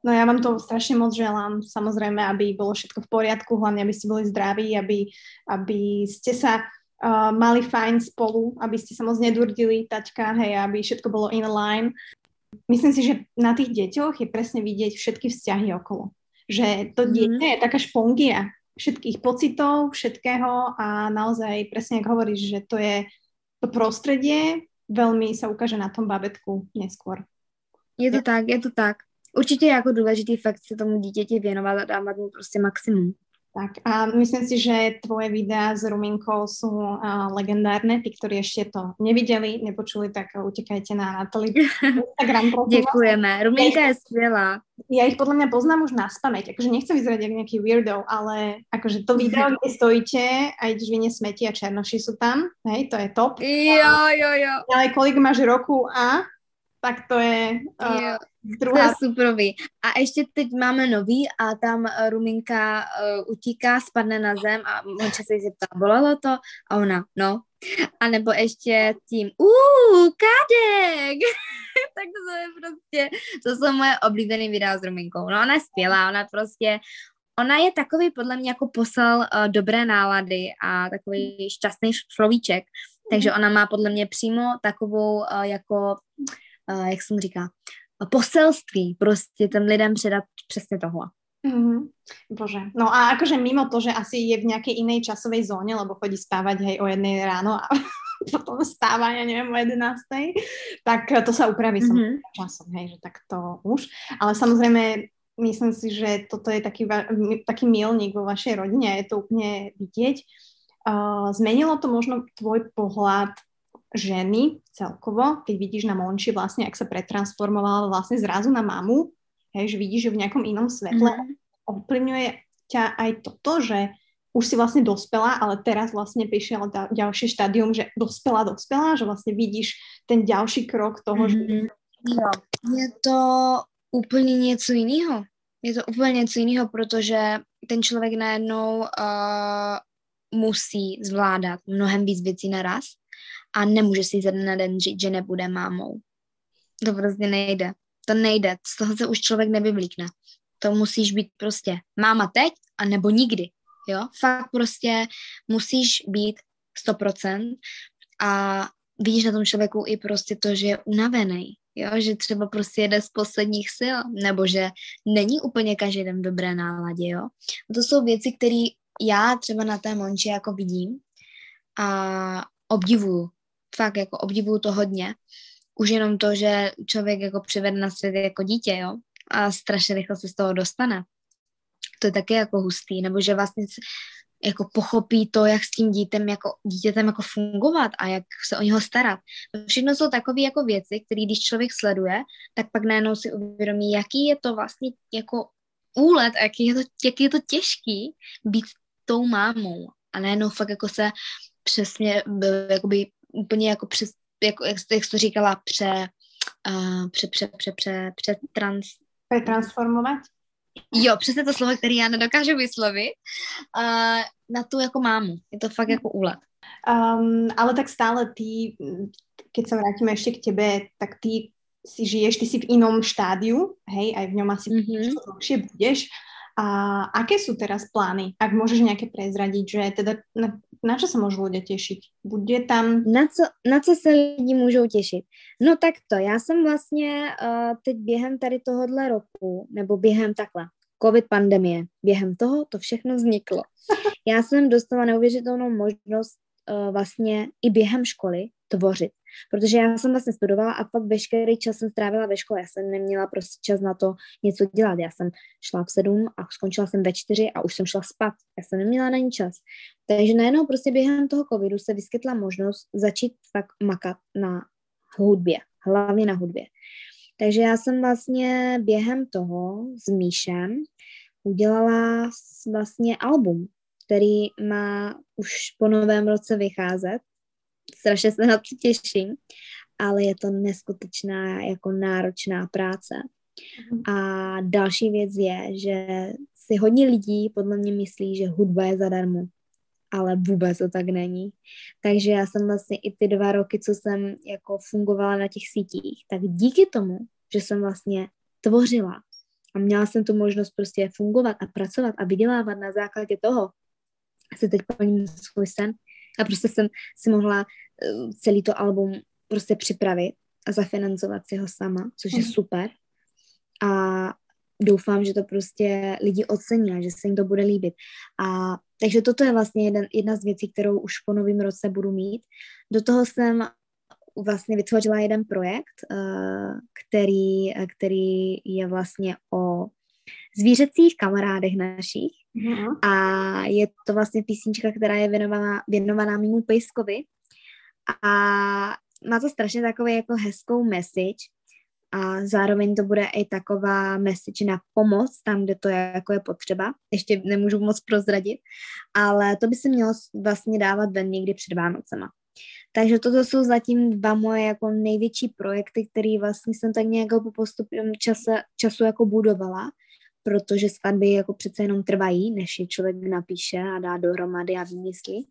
S1: No ja vám to strašne moc želám, samozrejme, aby bolo všetko v poriadku, hlavne aby ste boli zdraví, aby, aby ste sa uh, mali fajn spolu, aby ste sa moc nedurdili, taťka, hej, aby všetko bolo in line. Myslím si, že na tých deťoch je presne vidieť všetky vzťahy okolo že to mhm. dieťa je taká špongia všetkých pocitov, všetkého a naozaj presne, ako hovoríš, že to je to prostredie, veľmi sa ukáže na tom babetku neskôr.
S2: Je to tak, je to tak. Určitě je jako důležitý fakt se tomu dítěti věnovat a dávat mu prostě maximum.
S1: Tak a myslím si, že tvoje videa s Ruminkou sú uh, legendárne. Tí, ktorí ešte to nevideli, nepočuli, tak utekajte na Natali Instagram.
S2: Děkujeme. Ruminka je skvělá.
S1: Ja ich podľa mňa poznám už na spameť. Akože nechcem vyzerať ako nejaký weirdo, ale akože to video, kde stojíte a ideš vynie smeti a černoši sú tam, hej, to je top.
S2: Jo, jo, jo.
S1: Ale kolik máš roku a tak to je uh, druhá.
S2: To je superový. A ještě teď máme nový a tam uh, Ruminka uh, utíká, spadne na zem a Monča se jí zeptá, bolelo to? A ona, no. A nebo ještě tím, uuu, kádek! tak to je prostě, to jsou moje oblíbené videa s Ruminkou. No ona je skvělá, ona prostě, ona je takový podle mě jako poslal uh, dobré nálady a takový šťastný slovíček, takže mhm. ona má podle mě přímo takovou uh, jako uh, jak jsem říká, poselství prostě těm lidem předat přesně tohle.
S1: Mm-hmm. Bože. No a akože mimo to, že asi je v nějaké jiné časové zóně, lebo chodí spávať hej o jednej ráno a potom stáva, ja neviem, o 11. Tak to sa upraví mm-hmm. časom, hej, že tak to už. Ale samozrejme, myslím si, že toto je taký, taký milník vo vašej rodine a je to úplne vidieť. Uh, zmenilo to možno tvoj pohľad ženy celkovo, keď vidíš na Monči vlastne, ak sa pretransformovala vlastne zrazu na mamu, hej, že vidíš že v nejakom inom svetle, mm-hmm. ovplyvňuje ťa aj toto, že už si vlastne dospela, ale teraz vlastne prišiel da- ďalšie štádium, že dospela, dospela, že vlastne vidíš ten ďalší krok toho, mm-hmm. že...
S2: Jo, je to úplně něco jiného. Je to úplně něco jiného, protože ten člověk najednou uh, musí zvládat mnohem víc věcí naraz a nemůže si ze dne na den říct, že nebude mámou. To prostě nejde. To nejde. Z toho se už člověk nevyvlíkne. To musíš být prostě máma teď a nebo nikdy. jo. Fakt prostě musíš být 100% a vidíš na tom člověku i prostě to, že je unavený, jo, že třeba prostě jede z posledních sil, nebo že není úplně každý den v dobré náladě, jo. A to jsou věci, které já třeba na té Monči jako vidím a obdivuju, fakt jako obdivuju to hodně. Už jenom to, že člověk jako přivede na svět jako dítě, jo, a strašně rychle se z toho dostane. To je taky jako hustý, nebo že vlastně jako pochopí to, jak s tím dítem jako, dítětem jako fungovat a jak se o něho starat. To všechno jsou takové jako věci, které když člověk sleduje, tak pak najednou si uvědomí, jaký je to vlastně jako úlet a jaký je to, jaký je to těžký být tou mámou. A najednou fakt jako se přesně, jakoby úplně jako přes, jako, jak, jak jsi to říkala, pře, uh, pře, pře, pře, pře, pře, trans...
S1: Pretransformovat?
S2: Jo, přesně to slovo, které já nedokážu vyslovit, uh, na tu jako mámu. Je to fakt jako úlet.
S1: Um, ale tak stále ty, keď sa vrátime ešte k tebe, tak ty si žiješ, ty si v inom štádiu, hej, aj v ňom asi mm-hmm. dlhšie budeš. A aké sú teraz plány, ak môžeš nejaké prezradiť, že teda na, na čo sa môžu ľudia tešiť? Bude tam...
S2: Na co, na co se lidi můžou těšit? No tak to, já jsem vlastně uh, teď během tady tohohle roku, nebo během takhle, covid pandemie, během toho to všechno vzniklo. Já jsem dostala neuvěřitelnou možnost uh, vlastně i během školy tvořit. Protože já jsem vlastně studovala a pak veškerý čas jsem strávila ve škole. Já jsem neměla prostě čas na to něco dělat. Já jsem šla v sedm a skončila jsem ve čtyři a už jsem šla spát. Já jsem neměla na ní čas. Takže najednou prostě během toho covidu se vyskytla možnost začít fakt makat na hudbě. Hlavně na hudbě. Takže já jsem vlastně během toho s Míšem udělala vlastně album, který má už po novém roce vycházet strašně se na to těším, ale je to neskutečná jako náročná práce. Mhm. A další věc je, že si hodně lidí podle mě myslí, že hudba je zadarmo, ale vůbec to tak není. Takže já jsem vlastně i ty dva roky, co jsem jako fungovala na těch sítích, tak díky tomu, že jsem vlastně tvořila a měla jsem tu možnost prostě fungovat a pracovat a vydělávat na základě toho, se teď plním svůj sen, a prostě jsem si mohla uh, celý to album prostě připravit a zafinancovat si ho sama, což je mhm. super. A doufám, že to prostě lidi ocení a že se jim to bude líbit. A takže toto je vlastně jeden, jedna z věcí, kterou už po novém roce budu mít. Do toho jsem vlastně vytvořila jeden projekt, uh, který, který je vlastně o zvířecích kamarádech našich mm-hmm. a je to vlastně písnička, která je věnovaná, věnovaná mému pejskovi a má to strašně takový jako hezkou message a zároveň to bude i taková message na pomoc tam, kde to je, jako je potřeba. Ještě nemůžu moc prozradit, ale to by se mělo vlastně dávat ven někdy před Vánocema. Takže toto jsou zatím dva moje jako největší projekty, které vlastně jsem tak nějak po postupem čase, času jako budovala protože skladby jako přece jenom trvají, než je člověk napíše a dá dohromady a vymyslí.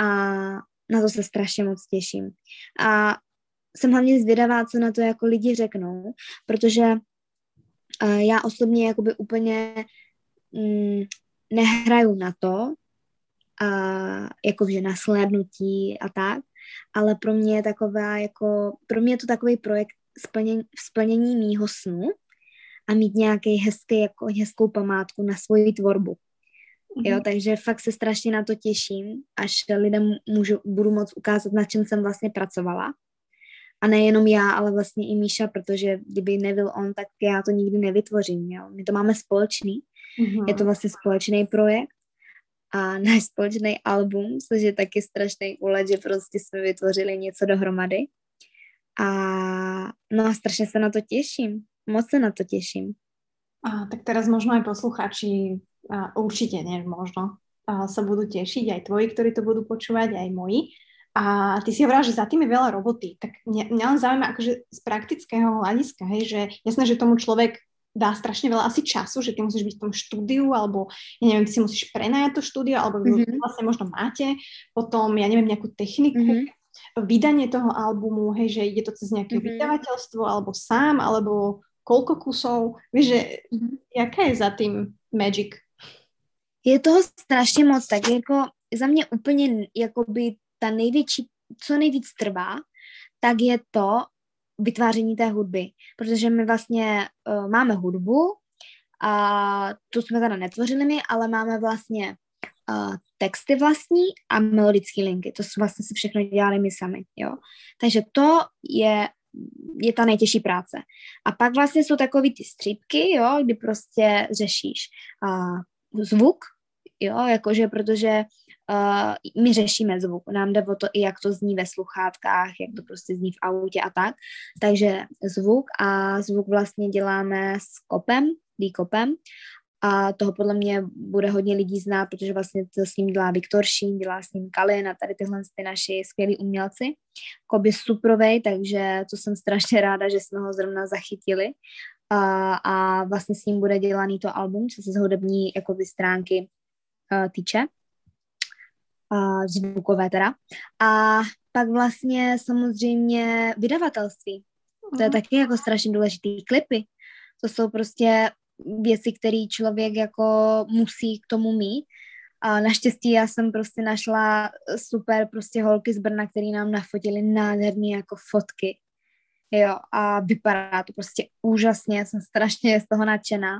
S2: A na to se strašně moc těším. A jsem hlavně zvědavá, co na to jako lidi řeknou, protože uh, já osobně jakoby úplně mm, nehraju na to, uh, jakože na slednutí a tak, ale pro mě je taková jako, pro mě je to takový projekt splnění, splnění mýho snu, a mít nějaký hezký, jako hezkou památku na svoji tvorbu. Mm-hmm. Jo, takže fakt se strašně na to těším, až lidem můžu, budu moc ukázat, na čem jsem vlastně pracovala. A nejenom já, ale vlastně i Míša, protože kdyby nebyl on, tak já to nikdy nevytvořím. Jo. My to máme společný. Mm-hmm. Je to vlastně společný projekt a náš společný album, což je taky strašný úlet, že prostě jsme vytvořili něco dohromady. A no a strašně se na to těším. Moc se na to těším.
S1: A, tak teraz možno aj posluchači, a, určite nie možno, a, sa budú tešiť, aj tvoji, ktorí to budú počúvať, aj moji. A ty si hovorila, že za tým je veľa roboty. Tak mňa, mňa len zaujíma akože z praktického hľadiska, hej, že jasné, že tomu človek dá strašne veľa asi času, že ty musíš byť v tom štúdiu, alebo ja neviem, ty si musíš prenajať to štúdio, alebo mm-hmm. vlastne možno máte, potom, ja neviem, nejakú techniku, mm-hmm. vydanie toho albumu, hej, že ide to cez nejaké mm-hmm. vydavateľstvo, alebo sám, alebo koľko kusov, vieš, že mm-hmm. jaká je za tým magic?
S2: Je toho strašně moc, tak jako za mě úplně jakoby ta největší, co nejvíc trvá, tak je to vytváření té hudby, protože my vlastně uh, máme hudbu a tu jsme teda netvořili my, ale máme vlastně uh, texty vlastní a melodické linky. To jsme vlastně si všechno dělali my sami, jo. Takže to je je ta nejtěžší práce. A pak vlastně jsou takový ty střípky, jo, kdy prostě řešíš uh, zvuk, jo, jakože protože uh, my řešíme zvuk, nám jde o to i jak to zní ve sluchátkách, jak to prostě zní v autě a tak, takže zvuk a zvuk vlastně děláme s kopem, výkopem a toho podle mě bude hodně lidí znát, protože vlastně to s ním dělá Viktor Šín, dělá s ním Kalin a tady tyhle ty naši skvělí umělci. Koby suprovej, takže to jsem strašně ráda, že jsme ho zrovna zachytili. A, a vlastně s ním bude dělaný to album, co se z hudební jakoby, stránky uh, týče. Uh, zvukové teda. A pak vlastně samozřejmě vydavatelství. To je mhm. taky jako strašně důležitý. Klipy. To jsou prostě věci, které člověk jako musí k tomu mít. A naštěstí já jsem prostě našla super prostě holky z Brna, které nám nafotily nádherné jako fotky. Jo, a vypadá to prostě úžasně, jsem strašně z toho nadšená.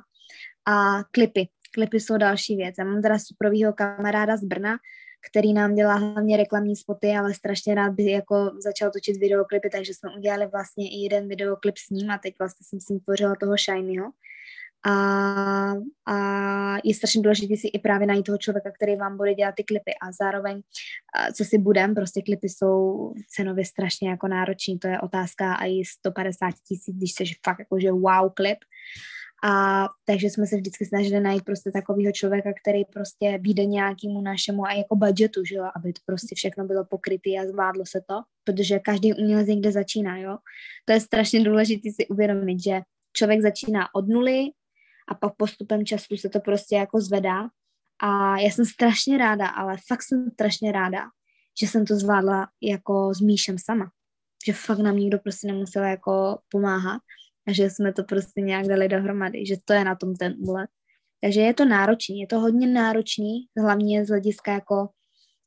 S2: A klipy, klipy jsou další věc. Já mám teda superovýho kamaráda z Brna, který nám dělá hlavně reklamní spoty, ale strašně rád by jako začal točit videoklipy, takže jsme udělali vlastně i jeden videoklip s ním a teď vlastně jsem s ním tvořila toho Shinyho a, a je strašně důležité si i právě najít toho člověka, který vám bude dělat ty klipy a zároveň, co si budem, prostě klipy jsou cenově strašně jako náročný, to je otázka a i 150 tisíc, když jsi fakt jakože wow klip. A takže jsme se vždycky snažili najít prostě takového člověka, který prostě vyjde nějakému našemu a jako budgetu, že jo, aby to prostě všechno bylo pokryté a zvládlo se to, protože každý umělec někde začíná, jo. To je strašně důležité si uvědomit, že člověk začíná od nuly, a pak postupem času se to prostě jako zvedá a já jsem strašně ráda, ale fakt jsem strašně ráda, že jsem to zvládla jako s Míšem sama. Že fakt nám nikdo prostě nemusel jako pomáhat a že jsme to prostě nějak dali dohromady, že to je na tom ten úlet. Takže je to náročný, je to hodně náročný, hlavně z hlediska jako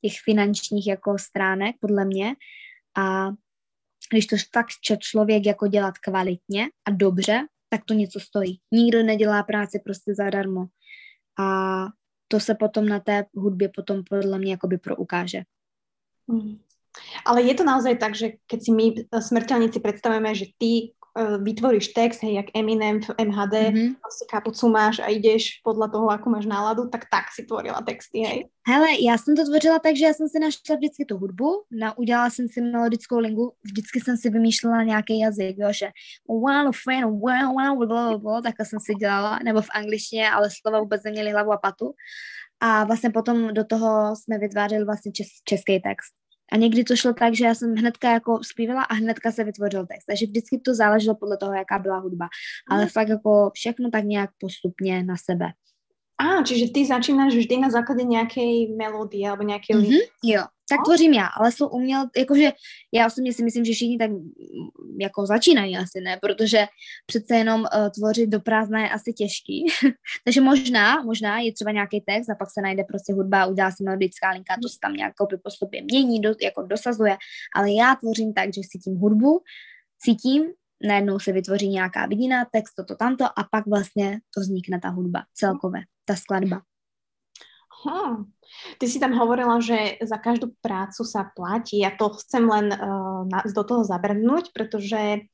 S2: těch finančních jako stránek, podle mě. A když to fakt člověk jako dělat kvalitně a dobře, tak to něco stojí. Nikdo nedělá práci prostě zadarmo. A to se potom na té hudbě potom podle mě jakoby proukáže.
S1: Mm. Ale je to naozaj tak, že keď si my smrteľníci predstavujeme, že ty uh, vytvoríš text, hej, jak Eminem v MHD, mm-hmm. prostě kapucu máš a ideš podle toho, ako máš náladu, tak tak si tvorila texty, hej?
S2: Hele, já jsem to tvořila tak, že já jsem si našla vždycky tu hudbu, na, udělala jsem si melodickou linku, vždycky jsem si vymýšlela nějaký jazyk, jo, že wow, friend, wow, wow, blah, blah, takhle jsem si dělala, nebo v angličtině, ale slova vůbec neměly hlavu a patu. A vlastně potom do toho jsme vytvářeli vlastně čes, český text. A někdy to šlo tak, že já jsem hnedka jako zpívala a hnedka se vytvořil text. Takže vždycky to záleželo podle toho, jaká byla hudba. Ale mm. fakt jako všechno tak nějak postupně na sebe.
S1: A, čiže ty začínáš vždy na základě nějaké melodie nebo nějaké mm-hmm,
S2: Jo, tak no? tvořím já, ale jsou uměl, jakože já osobně si myslím, že všichni tak mm, jako začínají asi, ne, protože přece jenom uh, tvořit do prázdna je asi těžký, takže možná, možná je třeba nějaký text a pak se najde prostě hudba, udělá si melodická linka, to se tam nějak postupně mění, do, jako dosazuje, ale já tvořím tak, že si tím hudbu, cítím, najednou se vytvoří nějaká vidina, text, toto, tamto a pak vlastně to vznikne ta hudba celkově, ta skladba.
S1: Hmm. Ty si tam hovorila, že za každú prácu sa platí. Ja to chcem len uh, na, do toho zabrnúť, pretože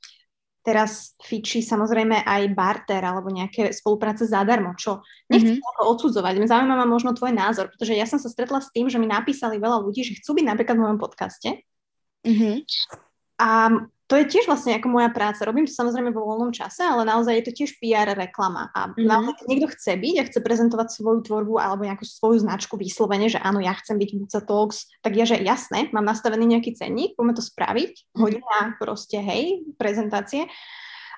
S1: teraz fičí samozrejme aj barter alebo nejaké spolupráce zadarmo, čo nechcem mm-hmm. odsudzovať. Zaujíma ma možno tvoj názor, pretože ja som sa stretla s tým, že mi napísali veľa ľudí, že chcú byť napríklad v mojom podcaste. Mm-hmm. A to je tiež vlastne ako moja práca. Robím to samozrejme vo voľnom čase, ale naozaj je to tiež PR reklama. A mm-hmm. naozaj, keď niekto chce byť a chce prezentovať svoju tvorbu alebo nejakú svoju značku vyslovene, že áno, ja chcem byť Buca Talks, tak ja, že jasné, mám nastavený nejaký cenník, poďme to spraviť, mm-hmm. hodina proste, hej, prezentácie.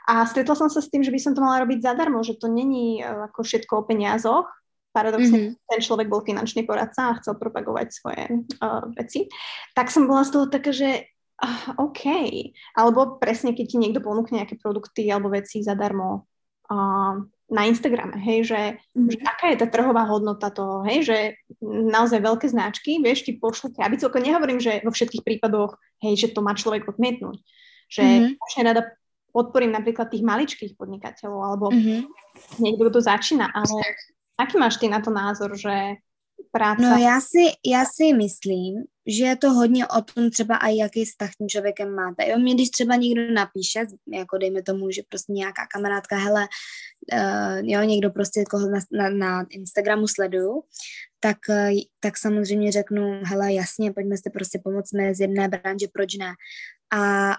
S1: A stretla som sa s tým, že by som to mala robiť zadarmo, že to není e, ako všetko o peniazoch, paradoxne mm-hmm. ten človek bol finančný poradca a chcel propagovať svoje uh, veci, tak som bola z toho taká, že Uh, OK. Alebo presne, keď ti niekto ponúkne nejaké produkty alebo veci zadarmo, uh, na Instagrame, hej, že, mm. že aká je tá trhová hodnota toho, hej, že naozaj veľké značky, vieš, ti pošlu krabicu, ako nehovorím, že vo všetkých prípadoch, hej, že to má človek odmietnúť, že mm-hmm. rada podporím napríklad tých maličkých podnikateľov, alebo mm-hmm. niekto, kto začína, ale aký máš ty na to názor, že práce?
S2: No já si, já si myslím, že je to hodně o tom třeba i jaký vztah tím člověkem máte. Jo, mě když třeba někdo napíše, jako dejme tomu, že prostě nějaká kamarádka, hele, uh, jo, někdo prostě koho na, na, na Instagramu sleduju, tak, uh, tak samozřejmě řeknu, hele, jasně, pojďme si prostě pomoct z jedné branže, proč ne? A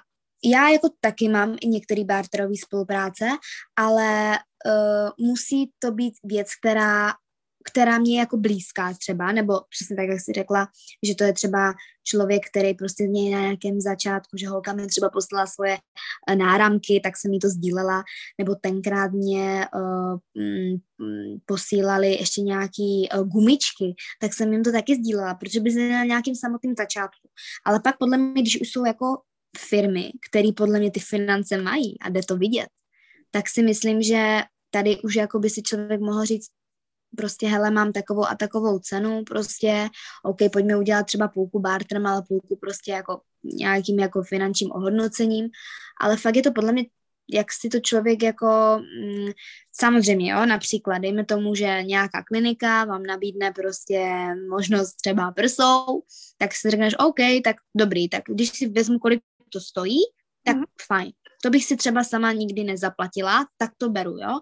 S2: já jako taky mám i některé barterové spolupráce, ale uh, musí to být věc, která která mě je jako blízká třeba, nebo přesně tak, jak jsi řekla, že to je třeba člověk, který prostě něj na nějakém začátku, že holka mi třeba poslala svoje eh, náramky, tak jsem jí to sdílela, nebo tenkrát mě uh, posílali ještě nějaký uh, gumičky, tak jsem jim to taky sdílela, protože by se na nějakým samotným začátku. Ale pak podle mě, když už jsou jako firmy, které podle mě ty finance mají a jde to vidět, tak si myslím, že tady už jako by si člověk mohl říct, prostě hele, mám takovou a takovou cenu, prostě, OK, pojďme udělat třeba půlku barterem, ale půlku prostě jako nějakým jako finančním ohodnocením, ale fakt je to podle mě jak si to člověk jako, mm, samozřejmě, jo, například, dejme tomu, že nějaká klinika vám nabídne prostě možnost třeba prsou, tak si řekneš, OK, tak dobrý, tak když si vezmu, kolik to stojí, tak mm. fajn. To bych si třeba sama nikdy nezaplatila, tak to beru, jo.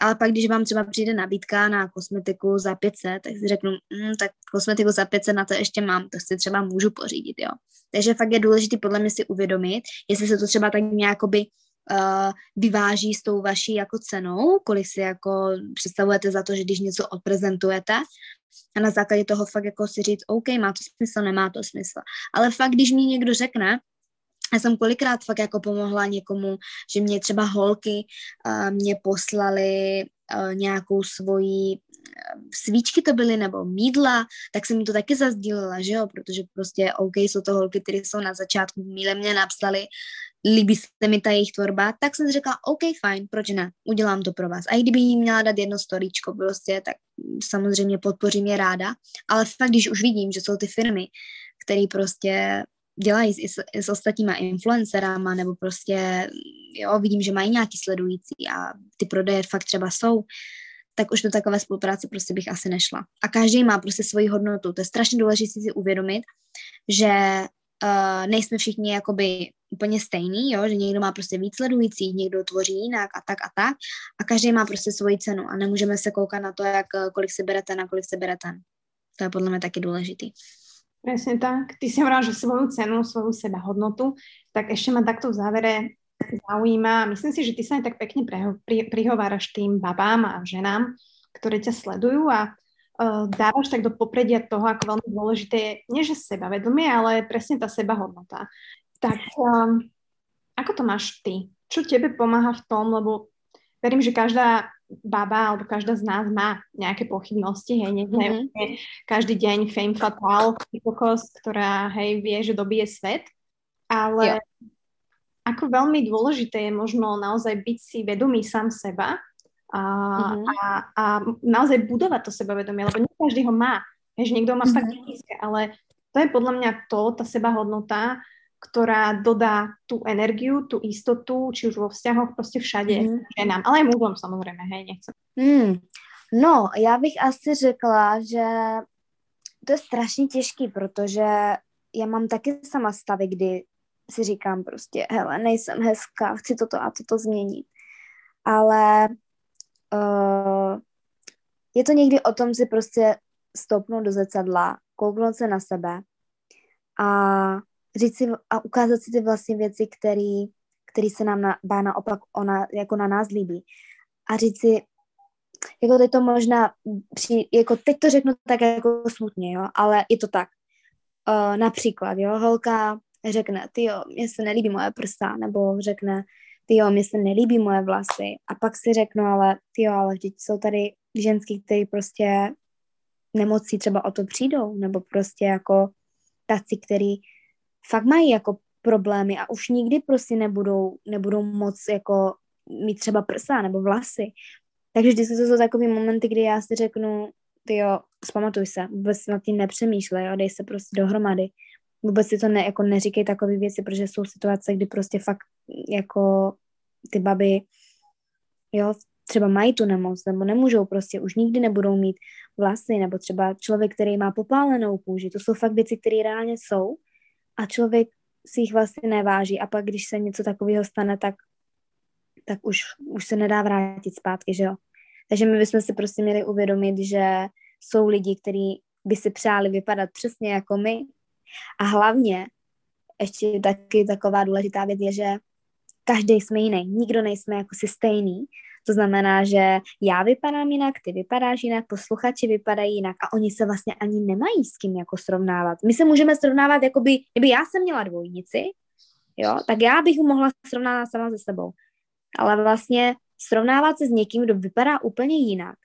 S2: Ale pak, když vám třeba přijde nabídka na kosmetiku za 500, tak si řeknu, mm, tak kosmetiku za 500 na to ještě mám, to si třeba můžu pořídit, jo. Takže fakt je důležité podle mě si uvědomit, jestli se to třeba tak nějakoby uh, vyváží s tou vaší jako cenou, kolik si jako představujete za to, že když něco odprezentujete, a na základě toho fakt jako si říct, OK, má to smysl, nemá to smysl. Ale fakt, když mi někdo řekne, já jsem kolikrát fakt jako pomohla někomu, že mě třeba holky uh, mě poslali uh, nějakou svoji uh, svíčky to byly nebo mídla, tak jsem mi to taky zazdílela, že jo, protože prostě OK, jsou to holky, které jsou na začátku míle mě napsali, líbí se mi ta jejich tvorba, tak jsem řekla, OK, fajn, proč ne, udělám to pro vás. A i kdyby jí měla dát jedno storíčko prostě, tak samozřejmě podpořím je ráda, ale fakt, když už vidím, že jsou ty firmy, které prostě dělají i s, s ostatníma influencerama, nebo prostě, jo, vidím, že mají nějaký sledující a ty prodeje fakt třeba jsou, tak už do takové spolupráce prostě bych asi nešla. A každý má prostě svoji hodnotu. To je strašně důležité si uvědomit, že uh, nejsme všichni jakoby úplně stejný, jo? že někdo má prostě víc sledujících, někdo tvoří jinak a tak a tak a každý má prostě svoji cenu a nemůžeme se koukat na to, jak kolik se bere ten a kolik se bere ten. To je podle mě taky důležitý.
S1: Presne tak. Ty si hovorila, že svoju cenu, svoju seba hodnotu, tak ešte ma takto v závere zaujíma. Myslím si, že ty sa aj tak pekne pri, prihováraš tým babám a ženám, ktoré ťa sledujú a uh, dávaš tak do popredia toho, ako veľmi dôležité je, nie že sebavedomie, ale presne tá seba hodnota. Tak um, ako to máš ty? Čo tebe pomáha v tom, lebo verím, že každá baba alebo každá z nás má nejaké pochybnosti, hej, nie mm-hmm. každý deň fame fatal, kokos, ktorá, hej, vie, že dobije svet, ale jo. ako veľmi dôležité je možno naozaj byť si vedomý sám seba a, mm-hmm. a, a naozaj budovať to sebavedomie, lebo nie každý ho má, hej, že niekto má mm-hmm. fakt nízke, ale to je podľa mňa to, tá sebahodnota, ktorá dodá tú energiu, tú istotu, či už vo vzťahoch, prostě všade mm. ženám, ale aj mužom samozřejmě, hej, nechcem.
S2: Mm. No, já bych asi řekla, že to je strašně těžký, protože já mám taky sama stavy, kdy si říkám prostě, hele, nejsem hezká, chci toto a toto změnit. Ale uh, je to někdy o tom si prostě stoupnout do zrcadla, kouknout se na sebe a říct si a ukázat si ty vlastně věci, které který se nám na, bá naopak ona, jako na nás líbí. A říct si, jako teď to možná, při, jako teď to řeknu tak jako smutně, jo, ale je to tak. Uh, například, jo, holka řekne, ty jo, mně se nelíbí moje prsa, nebo řekne, ty jo, mně se nelíbí moje vlasy. A pak si řeknu, ale ty jo, ale teď jsou tady ženský, který prostě nemocí třeba o to přijdou, nebo prostě jako taci, který fakt mají jako problémy a už nikdy prostě nebudou, nebudou moc jako mít třeba prsa nebo vlasy. Takže vždycky to jsou takové momenty, kdy já si řeknu, ty jo, zpamatuj se, vůbec nad tím nepřemýšlej, jo, dej se prostě dohromady. Vůbec si to ne, jako neříkej takové věci, protože jsou situace, kdy prostě fakt jako ty baby, jo, třeba mají tu nemoc, nebo nemůžou prostě, už nikdy nebudou mít vlasy, nebo třeba člověk, který má popálenou kůži, to jsou fakt věci, které reálně jsou a člověk si jich vlastně neváží. A pak, když se něco takového stane, tak, tak už, už se nedá vrátit zpátky, že jo. Takže my bychom si prostě měli uvědomit, že jsou lidi, kteří by si přáli vypadat přesně jako my. A hlavně ještě taky taková důležitá věc je, že každý jsme jiný, nikdo nejsme jako si stejný, to znamená, že já vypadám jinak, ty vypadáš jinak, posluchači vypadají jinak a oni se vlastně ani nemají s kým jako srovnávat. My se můžeme srovnávat, jako by, kdyby já jsem měla dvojnici, jo, tak já bych mohla srovnávat sama se sebou. Ale vlastně srovnávat se s někým, kdo vypadá úplně jinak,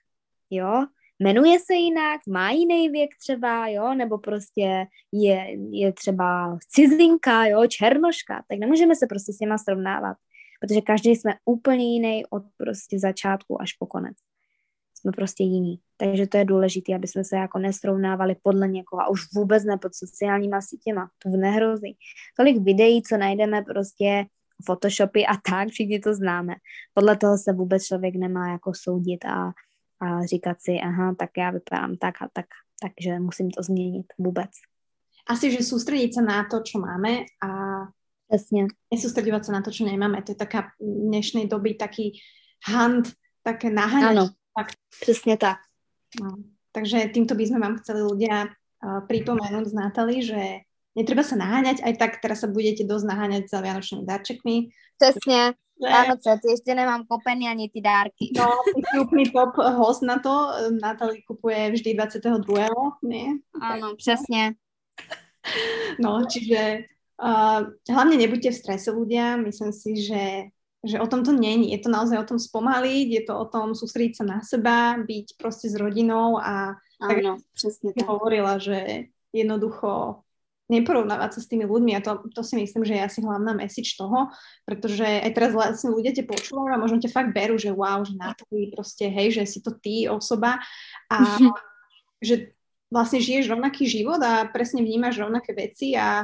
S2: jo, jmenuje se jinak, má jiný věk třeba, jo, nebo prostě je, je třeba cizinka, jo, černoška, tak nemůžeme se prostě s něma srovnávat protože každý jsme úplně jiný od prostě začátku až po konec. Jsme prostě jiní. Takže to je důležité, aby jsme se jako nesrovnávali podle někoho a už vůbec ne pod sociálníma sítěma. To nehrozí. Tolik videí, co najdeme prostě Photoshopy a tak, všichni to známe. Podle toho se vůbec člověk nemá jako soudit a, a říkat si, aha, tak já vypadám tak a tak, takže musím to změnit vůbec.
S1: Asi, že soustředit se na to, co máme a
S2: Presne.
S1: Nesústredovať sa na to, čo nemáme. To je taká dnešnej doby taký hand, také naháňať. Áno,
S2: tak. presne tak.
S1: No. Takže týmto by sme vám chceli ľudia uh, pripomenúť z Natali, že netreba sa naháňať, aj tak teraz sa budete dosť naháňať za vianočnými darčekmi.
S2: Přesně. Vánoce, ty ještě nemám kopený ani ty dárky.
S1: No, úplný top host na to. Natali kupuje vždy 22. Nie?
S2: Áno, přesně.
S1: No, čiže Uh, hlavne nebuďte v strese ľudia, myslím si, že, že o tom to není. Je to naozaj o tom spomaliť, je to o tom sústrediť sa na seba, byť proste s rodinou a
S2: Áno, presne tak.
S1: hovorila, že jednoducho neporovnávať sa s tými ľuďmi a to, to si myslím, že je asi hlavná message toho, pretože aj teraz vlastne ľudia te počúvajú a možno ťa fakt berú, že wow, že na to proste, hej, že si to ty osoba a že vlastne žiješ rovnaký život a presne vnímaš rovnaké veci a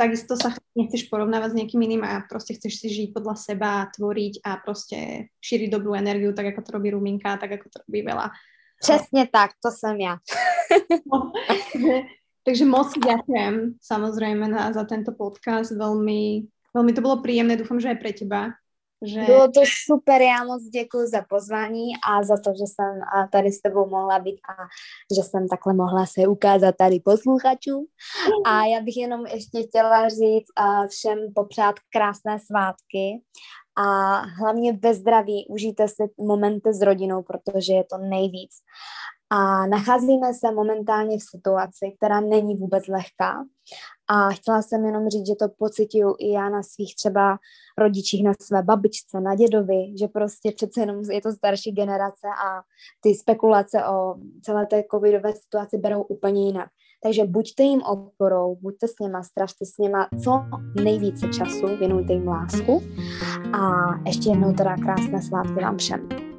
S1: takisto sa nechceš porovnávať s niekým iným a proste chceš si žiť podľa seba, tvoriť a proste šíriť dobrú energiu, tak ako to robí Ruminka, tak ako to robí veľa.
S2: Přesně tak, to jsem já.
S1: no, takže, takže moc ďakujem samozrejme na, za tento podcast, veľmi, veľmi to bolo príjemné, dúfam, že aj pre teba.
S2: Že... Bylo to super, já moc děkuji za pozvání a za to, že jsem tady s tebou mohla být a že jsem takhle mohla se ukázat tady posluchačům. A já bych jenom ještě chtěla říct všem popřát krásné svátky a hlavně ve zdraví užijte si momenty s rodinou, protože je to nejvíc. A nacházíme se momentálně v situaci, která není vůbec lehká. A chtěla jsem jenom říct, že to pocituju i já na svých třeba rodičích, na své babičce, na dědovi, že prostě přece jenom je to starší generace a ty spekulace o celé té covidové situaci berou úplně jinak. Takže buďte jim oporou, buďte s něma, strašte s něma co nejvíce času, věnujte jim lásku a ještě jednou teda krásné svátky vám všem.